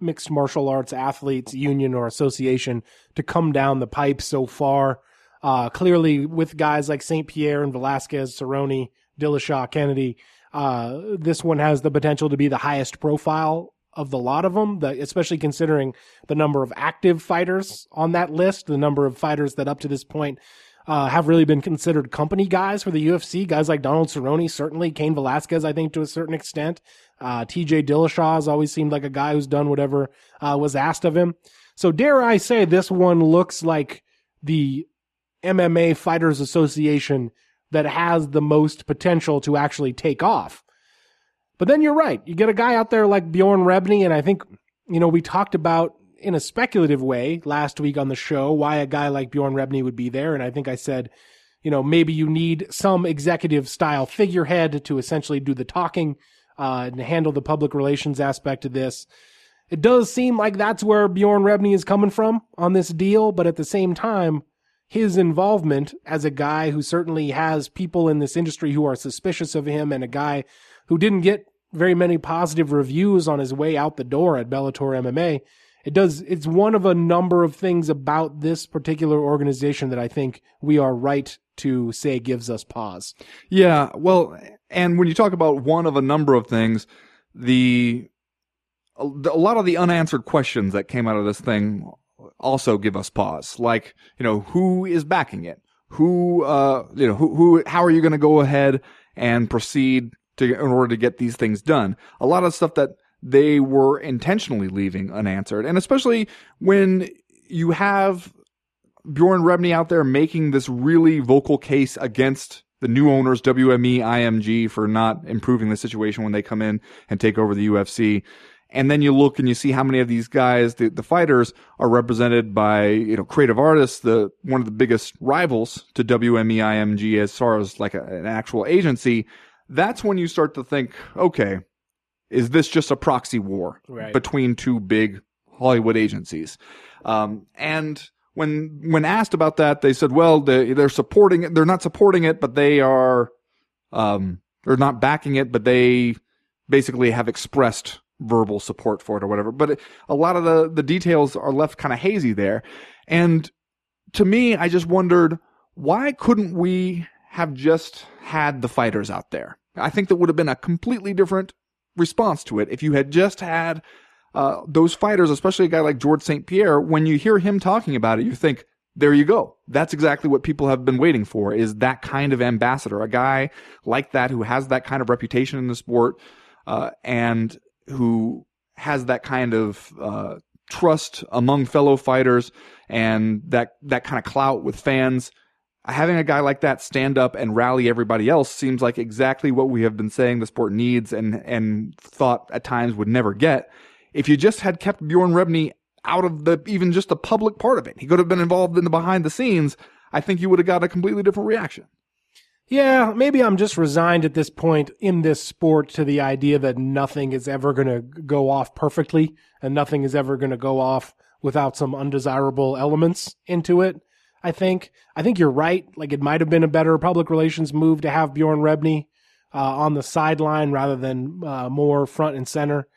mixed martial arts athletes union or association to come down the pipe so far. Uh, clearly, with guys like St. Pierre and Velasquez, Cerrone, Dillashaw, Kennedy, uh, this one has the potential to be the highest profile of the lot of them, the, especially considering the number of active fighters on that list, the number of fighters that up to this point uh, have really been considered company guys for the UFC. Guys like Donald Cerrone, certainly. Cain Velasquez, I think, to a certain extent. Uh, TJ Dillashaw has always seemed like a guy who's done whatever uh, was asked of him. So, dare I say, this one looks like the MMA Fighters Association that has the most potential to actually take off. But then you're right. You get a guy out there like Bjorn Rebney, and I think, you know, we talked about in a speculative way last week on the show why a guy like Bjorn Rebney would be there. And I think I said, you know, maybe you need some executive style figurehead to essentially do the talking uh, and handle the public relations aspect of this. It does seem like that's where Bjorn Rebney is coming from on this deal, but at the same time, his involvement as a guy who certainly has people in this industry who are suspicious of him and a guy who didn't get very many positive reviews on his way out the door at Bellator MMA. It does, it's one of a number of things about this particular organization that I think we are right to say gives us pause. Yeah, well, and when you talk about one of a number of things, the a lot of the unanswered questions that came out of this thing also give us pause. Like, you know, who is backing it? Who, uh, you know, who, who, how are you going to go ahead and proceed to, in order to get these things done? A lot of stuff that they were intentionally leaving unanswered. And especially when you have Bjorn Rebney out there making this really vocal case against the new owners, WME, IMG, for not improving the situation when they come in and take over the UFC. And then you look and you see how many of these guys, the, the fighters, are represented by, you know, creative artists, the, one of the biggest rivals to WME, IMG as far as like a, an actual agency. That's when you start to think, okay, is this just a proxy war Right. between two big Hollywood agencies? Um, and when when asked about that, they said, well, they, they're supporting it. They're not supporting it, but they are, um, they're not backing it, but they basically have expressed verbal support for it or whatever. But it, a lot of the the details are left kind of hazy there. And to me, I just wondered why couldn't we have just had the fighters out there? I think that would have been a completely different response to it if you had just had uh, those fighters, especially a guy like George St. Pierre, when you hear him talking about it, you think, there you go. That's exactly what people have been waiting for is that kind of ambassador, a guy like that who has that kind of reputation in the sport, uh, and who has that kind of, uh, trust among fellow fighters and that, that kind of clout with fans. Having a guy like that stand up and rally everybody else seems like exactly what we have been saying the sport needs and, and thought at times would never get. If you just had kept Bjorn Rebney out of the even just the public part of it. He could have been involved in the behind the scenes. I think you would have got a completely different reaction. Yeah, maybe I'm just resigned at this point in this sport to the idea that nothing is ever going to go off perfectly and nothing is ever going to go off without some undesirable elements into it. I think. I think you're right. Like it might have been a better public relations move to have Bjorn Rebney uh, on the sideline rather than uh, more front and center.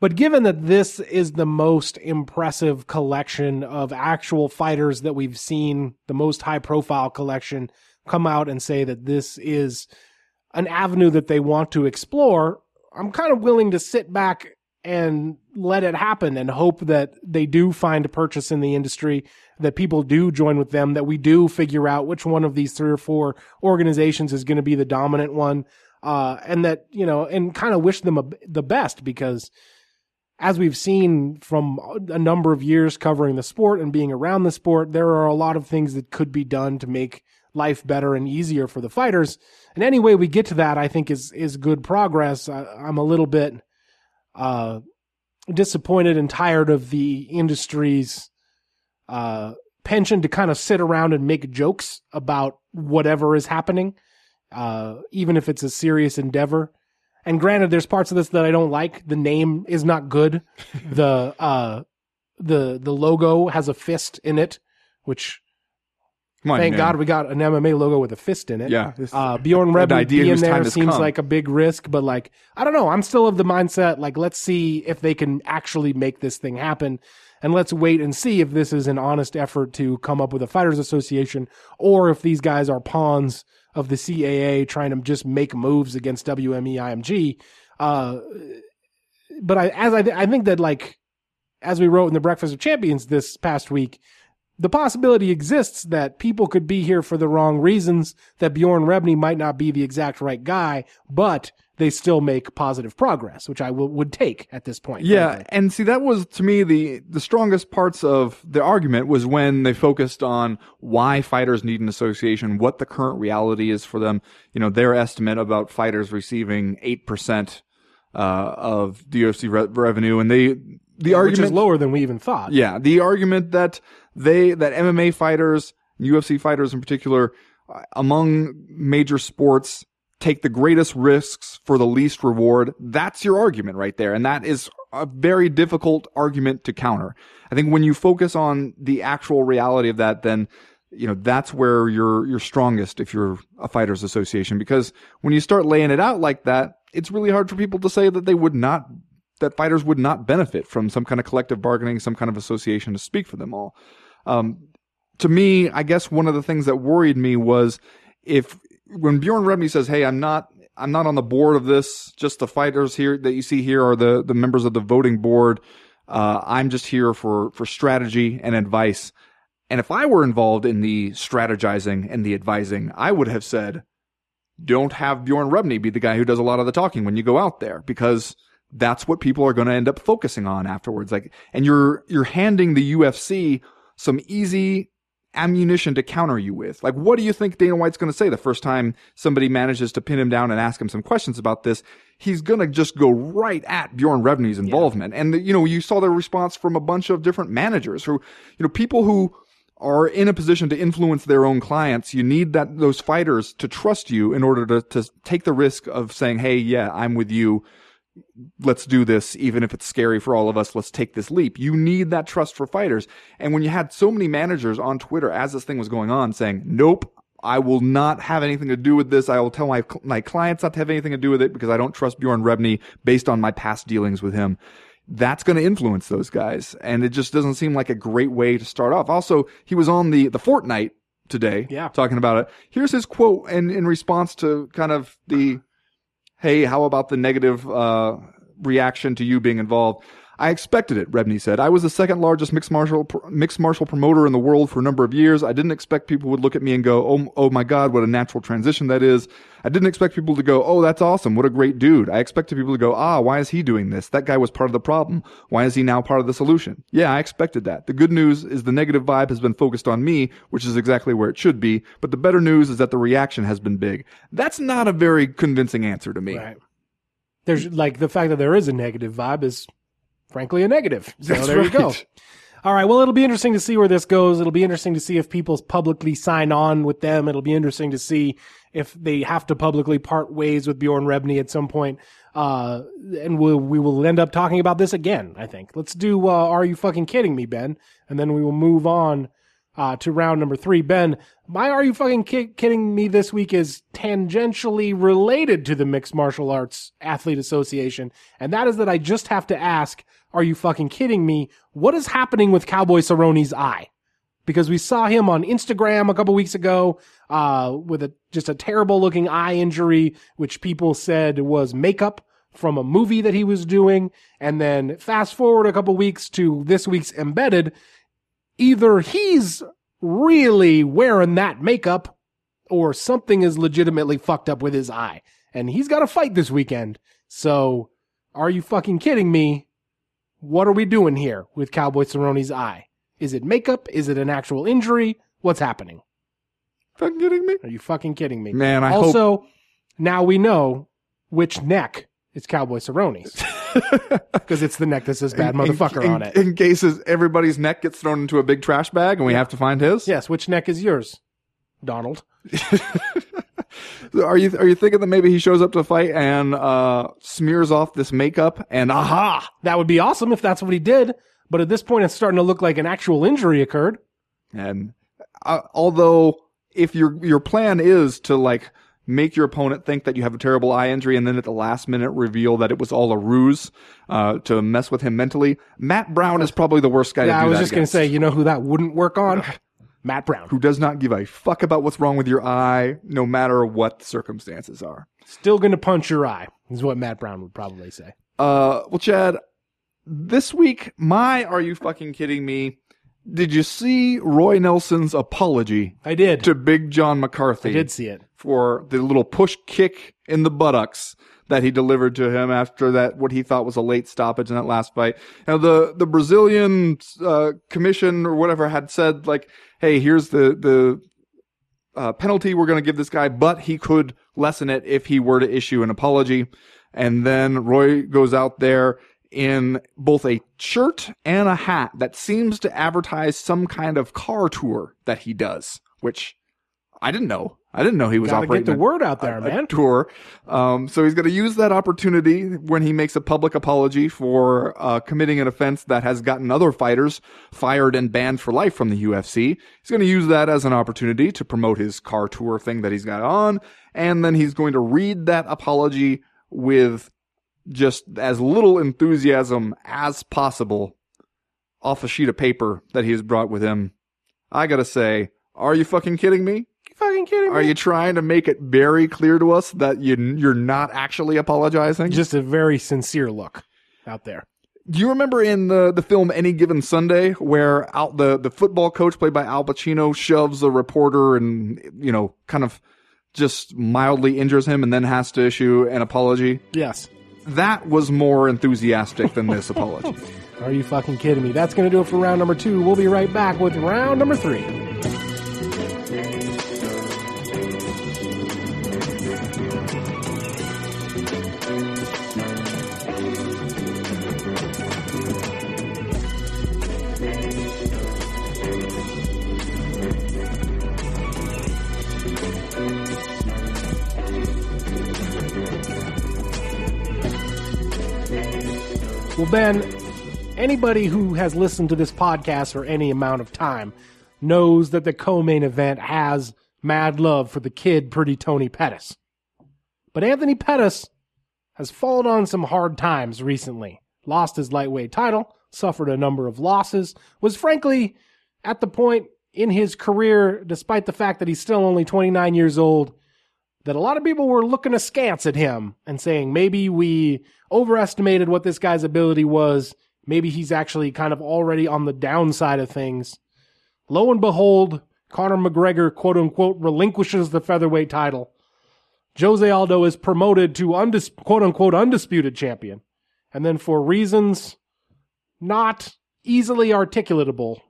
But given that this is the most impressive collection of actual fighters that we've seen, the most high profile collection, come out and say that this is an avenue that they want to explore, I'm kind of willing to sit back and let it happen and hope that they do find a purchase in the industry, that people do join with them, that we do figure out which one of these three or four organizations is going to be the dominant one. Uh, and that, you know, and kind of wish them a, the best because as we've seen from a number of years covering the sport and being around the sport, there are a lot of things that could be done to make life better and easier for the fighters. And any way we get to that, I think is is good progress. I, am a little bit uh, disappointed and tired of the industry's uh, penchant to kind of sit around and make jokes about whatever is happening, uh, even if it's a serious endeavor. And granted, there's parts of this that I don't like. The name is not good. the uh, the the logo has a fist in it, which on, thank man. God we got an MMA logo with a fist in it. Yeah. Uh, Bjorn Rebney being there seems come. like a big risk, but like I don't know. I'm still of the mindset like let's see if they can actually make this thing happen. And let's wait and see if this is an honest effort to come up with a fighters association or if these guys are pawns of the CAA trying to just make moves against WME IMG. Uh, but I, as I, th- I think that like, as we wrote in the Breakfast of Champions this past week, the possibility exists that people could be here for the wrong reasons, that Bjorn Rebney might not be the exact right guy, but they still make positive progress, which I will, would take at this point. Yeah, frankly. and see that was to me the the strongest parts of the argument was when they focused on why fighters need an association, what the current reality is for them. You know, their estimate about fighters receiving eight percent uh, of UFC re- revenue, and they the argument which is lower than we even thought. Yeah, the argument that they that MMA fighters, UFC fighters in particular, uh, among major sports take the greatest risks for the least reward. That's your argument right there. And that is a very difficult argument to counter. I think when you focus on the actual reality of that, then you know that's where you're you're strongest if you're a fighters association because when you start laying it out like that it's really hard for people to say that they would not that fighters would not benefit from some kind of collective bargaining some kind of association to speak for them all um, to me i guess one of the things that worried me was if when Bjorn Rebney says, "Hey, I'm not I'm not on the board of this. Just the fighters here that you see here are the the members of the voting board. Uh, I'm just here for for strategy and advice." And if I were involved in the strategizing and the advising, I would have said, "Don't have Bjorn Rebney be the guy who does a lot of the talking when you go out there, because." That's what people are going to end up focusing on afterwards. Like, and you're, you're handing the UFC some easy ammunition to counter you with. Like, what do you think Dana White's going to say the first time somebody manages to pin him down and ask him some questions about this? He's going to just go right at Bjorn Rebney's involvement. Yeah. And, you know, you saw the response from a bunch of different managers who, you know, people who are in a position to influence their own clients. You need that, those fighters to trust you in order to, to take the risk of saying, Hey, yeah, I'm with you let's do this, even if it's scary for all of us. Let's take this leap. You need that trust for fighters. And when you had so many managers on Twitter as this thing was going on saying, nope, I will not have anything to do with this. I will tell my, my clients not to have anything to do with it because I don't trust Bjorn Rebney based on my past dealings with him. That's going to influence those guys. And it just doesn't seem like a great way to start off. Also, he was on the, the Fortnite today. Yeah. Talking about it. Here's his quote in, in response to kind of the, Hey, how about the negative uh, reaction to you being involved? I expected it, Rebney said. I was the second largest mixed martial mixed martial promoter in the world for a number of years. I didn't expect people would look at me and go, "Oh, oh my God, what a natural transition that is." I didn't expect people to go, "Oh, that's awesome, what a great dude." I expected people to go, "Ah, why is he doing this? That guy was part of the problem. Why is he now part of the solution?" Yeah, I expected that. The good news is the negative vibe has been focused on me, which is exactly where it should be. But the better news is that the reaction has been big. That's not a very convincing answer to me. Right. There's like the fact that there is a negative vibe is frankly a negative. So That's there you go. All right. Well, it'll be interesting to see where this goes. It'll be interesting to see if people publicly sign on with them. It'll be interesting to see if they have to publicly part ways with Bjorn Rebney at some point. Uh, and we'll, we will end up talking about this again, I think. Let's do, uh, Are You Fucking Kidding Me, Ben? And then we will move on, uh, to round number three. Ben, my Are You Fucking ki- Kidding Me this week is tangentially related to the Mixed Martial Arts Athlete Association. And that is that I just have to ask, are you fucking kidding me? What is happening with Cowboy Cerrone's eye? Because we saw him on Instagram a couple weeks ago, uh, with a, just a terrible looking eye injury, which people said was makeup from a movie that he was doing. And then fast forward a couple weeks to this week's embedded. Either he's really wearing that makeup or something is legitimately fucked up with his eye. And he's got a fight this weekend. So are you fucking kidding me? What are we doing here with Cowboy Cerrone's eye? Is it makeup? Is it an actual injury? What's happening? Fucking kidding me? Are you fucking kidding me? Man, I hope also, now we know which neck is Cowboy Cerrone's. Because it's the neck that says bad motherfucker in, on it. In cases everybody's neck gets thrown into a big trash bag and we have to find his. yes, which neck is yours, Donald? Are you are you thinking that maybe he shows up to fight and uh, smears off this makeup and aha? That would be awesome if that's what he did. But at this point, it's starting to look like an actual injury occurred. And uh, although if your your plan is to like make your opponent think that you have a terrible eye injury and then at the last minute reveal that it was all a ruse uh, to mess with him mentally, Matt Brown is probably the worst guy Yeah, to do I was just going to say, you know who that wouldn't work on? Matt Brown. who does not give a fuck about what's wrong with your eye, no matter what the circumstances are. Still going to punch your eye, is what Matt Brown would probably say. Uh, well, Chad, this week, my Are You Fucking Kidding Me? Did you see Roy Nelson's apology I did. to Big John McCarthy I did see it. for the little push kick in the buttocks that he delivered to him after that, what he thought was a late stoppage in that last fight? Now, the, the Brazilian, uh, commission or whatever had said, like, hey, here's the, the, uh, penalty we're going to give this guy, but he could lessen it if he were to issue an apology. And then Roy goes out there in both a shirt and a hat that seems to advertise some kind of car tour that he does, which I didn't know. I didn't know he was Got to operating get the a- word out there, a, man. a tour. Um, so he's going to use that opportunity when he makes a public apology for uh, committing an offense that has gotten other fighters fired and banned for life from the UFC. He's going to use that as an opportunity to promote his car tour thing that he's got on, and then he's going to read that apology with just as little enthusiasm as possible off a sheet of paper that he has brought with him. I gotta say, are you fucking kidding me? You fucking kidding me? Are you trying to make it very clear to us that you you're not actually apologizing? Just a very sincere look out there. Do you remember in the the film Any Given Sunday where out the the football coach played by Al Pacino shoves a reporter and you know kind of just mildly injures him and then has to issue an apology? Yes. That was more enthusiastic than this apology. Are you fucking kidding me? That's going to do it for round number two. We'll be right back with round number three. Well, Ben, anybody who has listened to this podcast for any amount of time knows that the co-main event has mad love for the kid, pretty Tony Pettis. But Anthony Pettis has fallen on some hard times recently. Lost his lightweight title, suffered a number of losses, was frankly at the point in his career, despite the fact that he's still only 29 years old, that a lot of people were looking askance at him and saying maybe we overestimated what this guy's ability was. Maybe he's actually kind of already on the downside of things. Lo and behold, Conor McGregor, quote unquote, relinquishes the featherweight title. Jose Aldo is promoted to undis- quote unquote undisputed champion. And then for reasons not easily articulatable,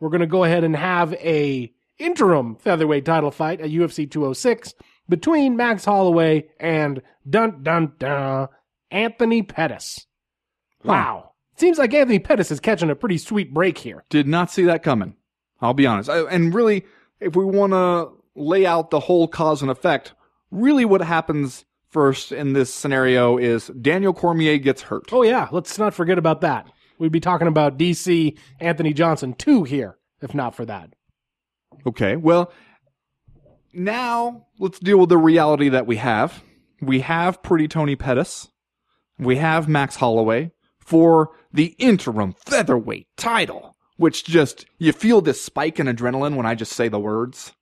we're going to go ahead and have a interim featherweight title fight at UFC 206 between Max Holloway and dun dun dun Anthony Pettis. Hmm. Wow. Seems like Anthony Pettis is catching a pretty sweet break here. Did not see that coming. I'll be honest. I, and really, if we want to lay out the whole cause and effect, really what happens first in this scenario is Daniel Cormier gets hurt. Oh yeah, let's not forget about that. We'd be talking about DC Anthony Johnson 2 here if not for that. Okay, well, now let's deal with the reality that we have. We have Pretty Tony Pettis. We have Max Holloway for the interim featherweight title, which just, you feel this spike in adrenaline when I just say the words.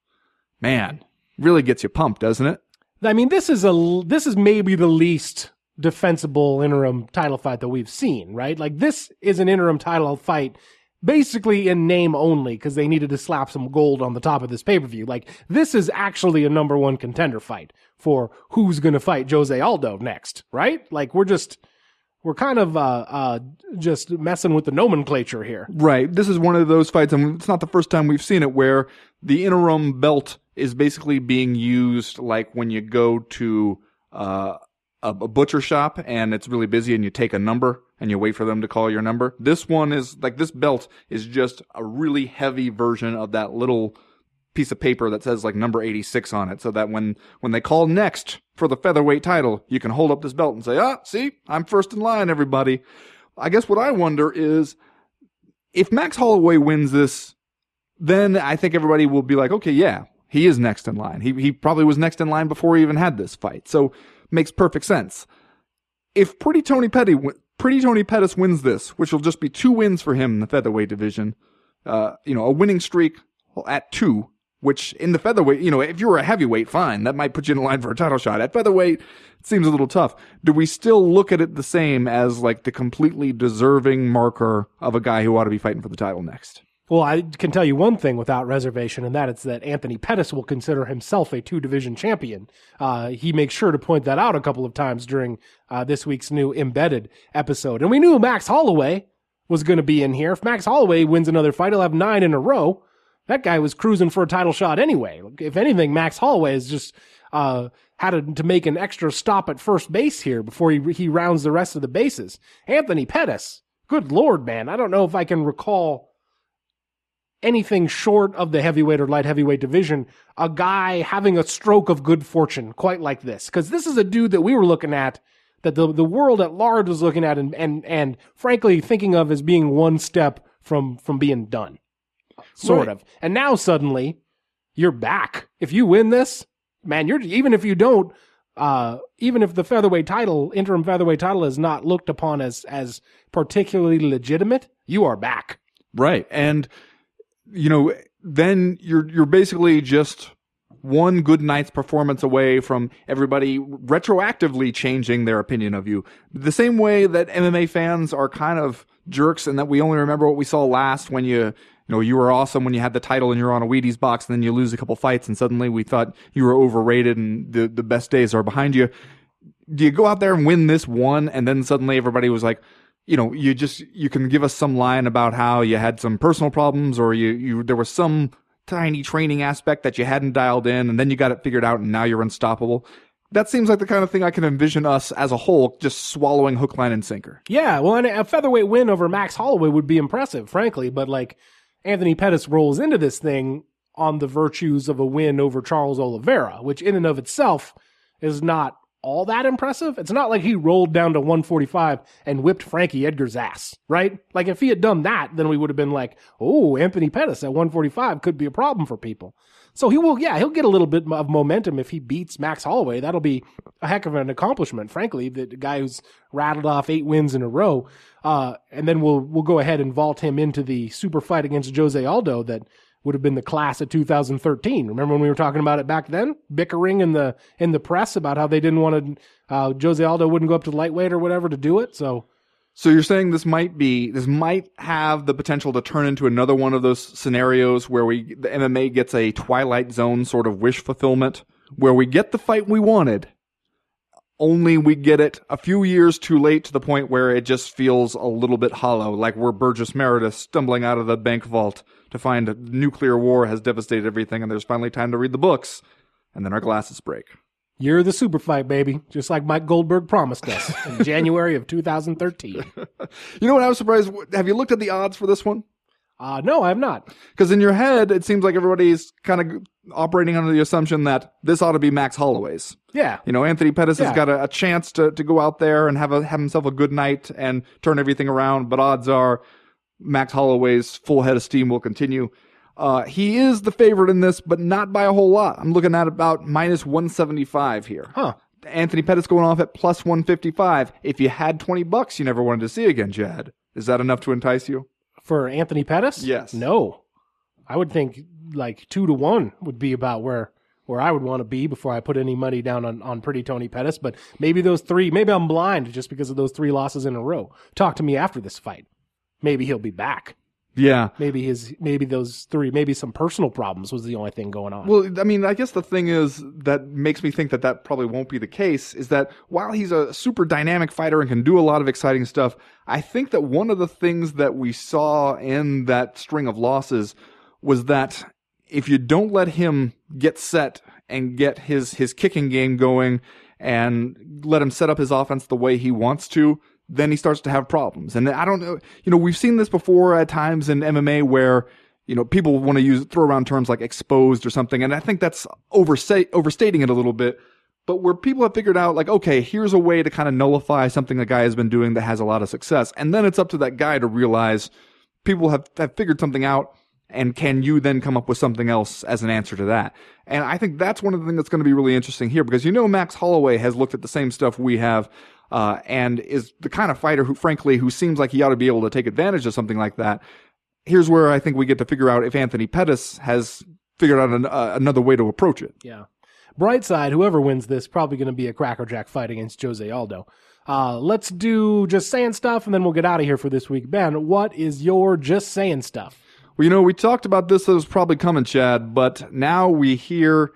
Man, really gets you pumped, doesn't it? I mean, this is a, this is maybe the least defensible interim title fight that we've seen, right? Like this is an interim title fight basically in name only because they needed to slap some gold on the top of this pay per view. Like this is actually a number one contender fight for who's going to fight Jose Aldo next, right? Like we're just we're kind of uh, uh, just messing with the nomenclature here. Right. This is one of those fights, and it's not the first time we've seen it, where the interim belt is basically being used like when you go to uh, a, a butcher shop and it's really busy and you take a number and you wait for them to call your number. This one is like this belt is just a really heavy version of that little piece of paper that says like number 86 on it so that when when they call next for the featherweight title, you can hold up this belt and say, "Ah, see, I'm first in line, everybody." I guess what I wonder is if Max Holloway wins this, then I think everybody will be like, "Okay, yeah, he is next in line. He he probably was next in line before he even had this fight." So makes perfect sense. If Pretty Tony Petty, Pretty Tony Pettis wins this, which will just be two wins for him in the featherweight division, uh, you know, a winning streak at two, which in the featherweight, you know, if you were a heavyweight, fine, that might put you in line for a title shot. At featherweight, it seems a little tough. Do we still look at it the same as like the completely deserving marker of a guy who ought to be fighting for the title next? Well, I can tell you one thing without reservation, and that is that Anthony Pettis will consider himself a two division champion. Uh, he makes sure to point that out a couple of times during uh, this week's new embedded episode. And we knew Max Holloway was going to be in here. If Max Holloway wins another fight, he'll have nine in a row. That guy was cruising for a title shot anyway. If anything, Max Holloway has just uh, had to make an extra stop at first base here before he he rounds the rest of the bases. Anthony Pettis, good lord, man, I don't know if I can recall anything short of the heavyweight or light heavyweight division, a guy having a stroke of good fortune quite like this. Because this is a dude that we were looking at, that the, the world at large was looking at and, and, and frankly thinking of as being one step from, from being done. Sort right. of. And now suddenly you're back. If you win this, man, you're, even if you don't, uh, even if the featherweight title, interim featherweight title is not looked upon as, as particularly legitimate, you are back. Right. And, you know, then you're you're basically just one good night's performance away from everybody retroactively changing their opinion of you. The same way that MMA fans are kind of jerks and that we only remember what we saw last when you, you know, you were awesome when you had the title and you're on a Wheaties box and then you lose a couple fights and suddenly we thought you were overrated and the, the best days are behind you. Do you go out there and win this one and then suddenly everybody was like, you know, you just you can give us some line about how you had some personal problems or you you there was some tiny training aspect that you hadn't dialed in and then you got it figured out and now you're unstoppable. That seems like the kind of thing I can envision us as a whole just swallowing hook, line, and sinker. Yeah, well, and a featherweight win over Max Holloway would be impressive, frankly. But like Anthony Pettis rolls into this thing on the virtues of a win over Charles Oliveira, which in and of itself is not all that impressive. It's not like he rolled down to 145 and whipped Frankie Edgar's ass, right? Like if he had done that, then we would have been like, oh, Anthony Pettis at 145 could be a problem for people. So he will, yeah, he'll get a little bit of momentum if he beats Max Holloway. That'll be a heck of an accomplishment, frankly. The, guy who's rattled off eight wins in a row, uh, and then we'll we'll go ahead and vault him into the super fight against Jose Aldo that would have been the class of 2013. Remember when we were talking about it back then? Bickering in the in the press about how they didn't want to uh, Jose Aldo wouldn't go up to lightweight or whatever to do it. So So you're saying this might be this might have the potential to turn into another one of those scenarios where we the MMA gets a Twilight Zone sort of wish fulfillment where we get the fight we wanted only we get it a few years too late to the point where it just feels a little bit hollow like we're Burgess Meredith stumbling out of the bank vault to find a nuclear war has devastated everything and there's finally time to read the books and then our glasses break. you're the super fight, baby, just like Mike Goldberg promised us in January of 2013. You know what I was surprised have you looked at the odds for this one? Uh, no, I have not. Because in your head, it seems like everybody's kind of operating under the assumption that this ought to be Max Holloway's. Yeah. You know, Anthony Pettis Yeah. has got a, a chance to, to go out there and have a, have himself a good night and turn everything around. But odds are Max Holloway's full head of steam will continue. Uh, he is the favorite in this, but not by a whole lot. I'm looking at about minus 175 here. Huh. Anthony Pettis going off at plus 155. If you had 20 bucks you never wanted to see again, Chad, is that enough to entice you? For Anthony Pettis? Yes. No. I would think like two to one would be about where where I would want to be before I put any money down on, on pretty Tony Pettis. But maybe those three maybe I'm blind just because of those three losses in a row. Talk to me after this fight. Maybe he'll be back. Yeah. Maybe his maybe those three maybe some personal problems was the only thing going on. Well, I mean, I guess the thing is that makes me think that that probably won't be the case is that while he's a super dynamic fighter and can do a lot of exciting stuff, I think that one of the things that we saw in that string of losses was that if you don't let him get set and get his his kicking game going and let him set up his offense the way he wants to, then he starts to have problems. And I don't know, you know, we've seen this before at times in MMA where you know, people want to use throw around terms like exposed or something, and I think that's overstating it a little bit. But where people have figured out, like, okay, here's a way to kind of nullify something a guy has been doing that has a lot of success, and then it's up to that guy to realize people have, have figured something out, and can you then come up with something else as an answer to that? And I think that's one of the things that's going to be really interesting here because you know Max Holloway has looked at the same stuff we have. Uh, and is the kind of fighter who, frankly, who seems like he ought to be able to take advantage of something like that here's where I think we get to figure out if Anthony Pettis has figured out an, uh, another way to approach it. Yeah. Bright side, whoever wins this, probably going to be a crackerjack fight against Jose Aldo. Uh, let's do just saying stuff and then we'll get out of here for this week. Ben, what is your just saying stuff? Well, you know, we talked about this that was probably coming, Chad, but now we hear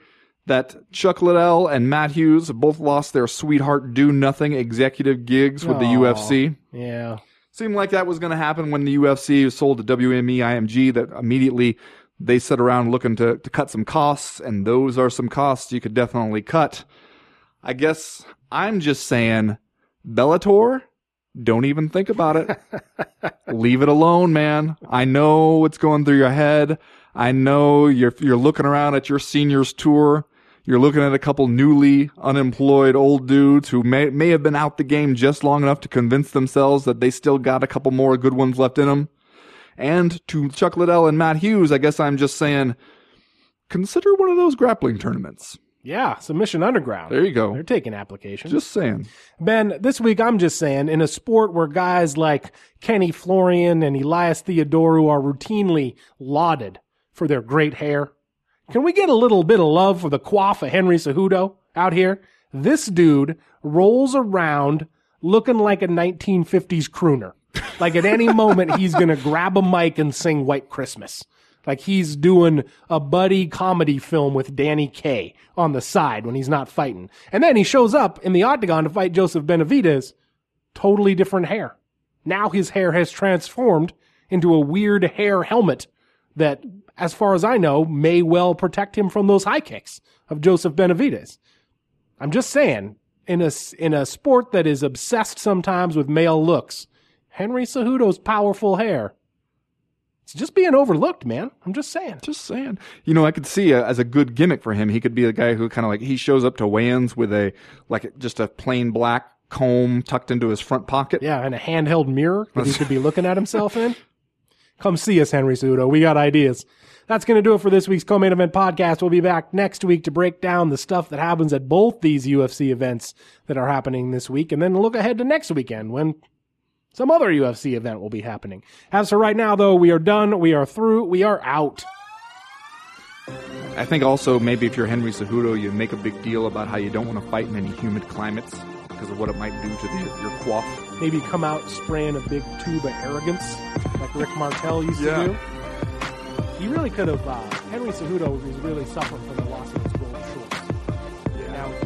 that Chuck Liddell and Matt Hughes both lost their sweetheart do nothing executive gigs with the UFC. Yeah. Seemed like that was going to happen when the UFC was sold to WME IMG, that immediately they sit around looking to, to cut some costs, and those are some costs you could definitely cut. I guess I'm just saying, Bellator, don't even think about it. Leave it alone, man. I know what's going through your head. I know you're you're looking around at your seniors tour. You're looking at a couple newly unemployed old dudes who may may have been out the game just long enough to convince themselves that they still got a couple more good ones left in them. And to Chuck Liddell and Matt Hughes, I guess I'm just saying, consider one of those grappling tournaments. Yeah. Submission Underground. There you go. They're taking applications. Just saying. Ben, this week I'm just saying, in a sport where guys like Kenny Florian and Elias Theodorou are routinely lauded for their great hair, can we get a little bit of love for the quaff of Henry Cejudo out here? This dude rolls around looking like a 1950s crooner. Like at any moment he's gonna grab a mic and sing White Christmas. Like he's doing a buddy comedy film with Danny Kaye on the side when he's not fighting. And then he shows up in the octagon to fight Joseph Benavidez. Totally different hair. Now his hair has transformed into a weird hair helmet that, as far as I know, may well protect him from those high kicks of Joseph Benavidez. I'm just saying, in a, in a sport that is obsessed sometimes with male looks, Henry Cejudo's powerful hair, it's just being overlooked, man. I'm just saying. Just saying. You know, I could see a, as a good gimmick for him. He could be a guy who kind of like he shows up to weigh-ins with a like just a plain black comb tucked into his front pocket. Yeah, and a handheld mirror that he could be looking at himself in. Come see us, Henry Cejudo. We got ideas. That's going to do it for this week's co-main event podcast. We'll be back next week to break down the stuff that happens at both these UFC events that are happening this week, and then look ahead to next weekend when some other UFC event will be happening. As for right now, though, we are done. We are through. We are out. I think also maybe if you're Henry Cejudo, you make a big deal about how you don't want to fight in any humid climates because of what it might do to the, your quaff. Maybe come out spraying a big tube of arrogance like Rick Martel used yeah. to do. He really could have. Uh, Henry Cejudo was really suffering from the loss of his gold shorts. Yeah. Now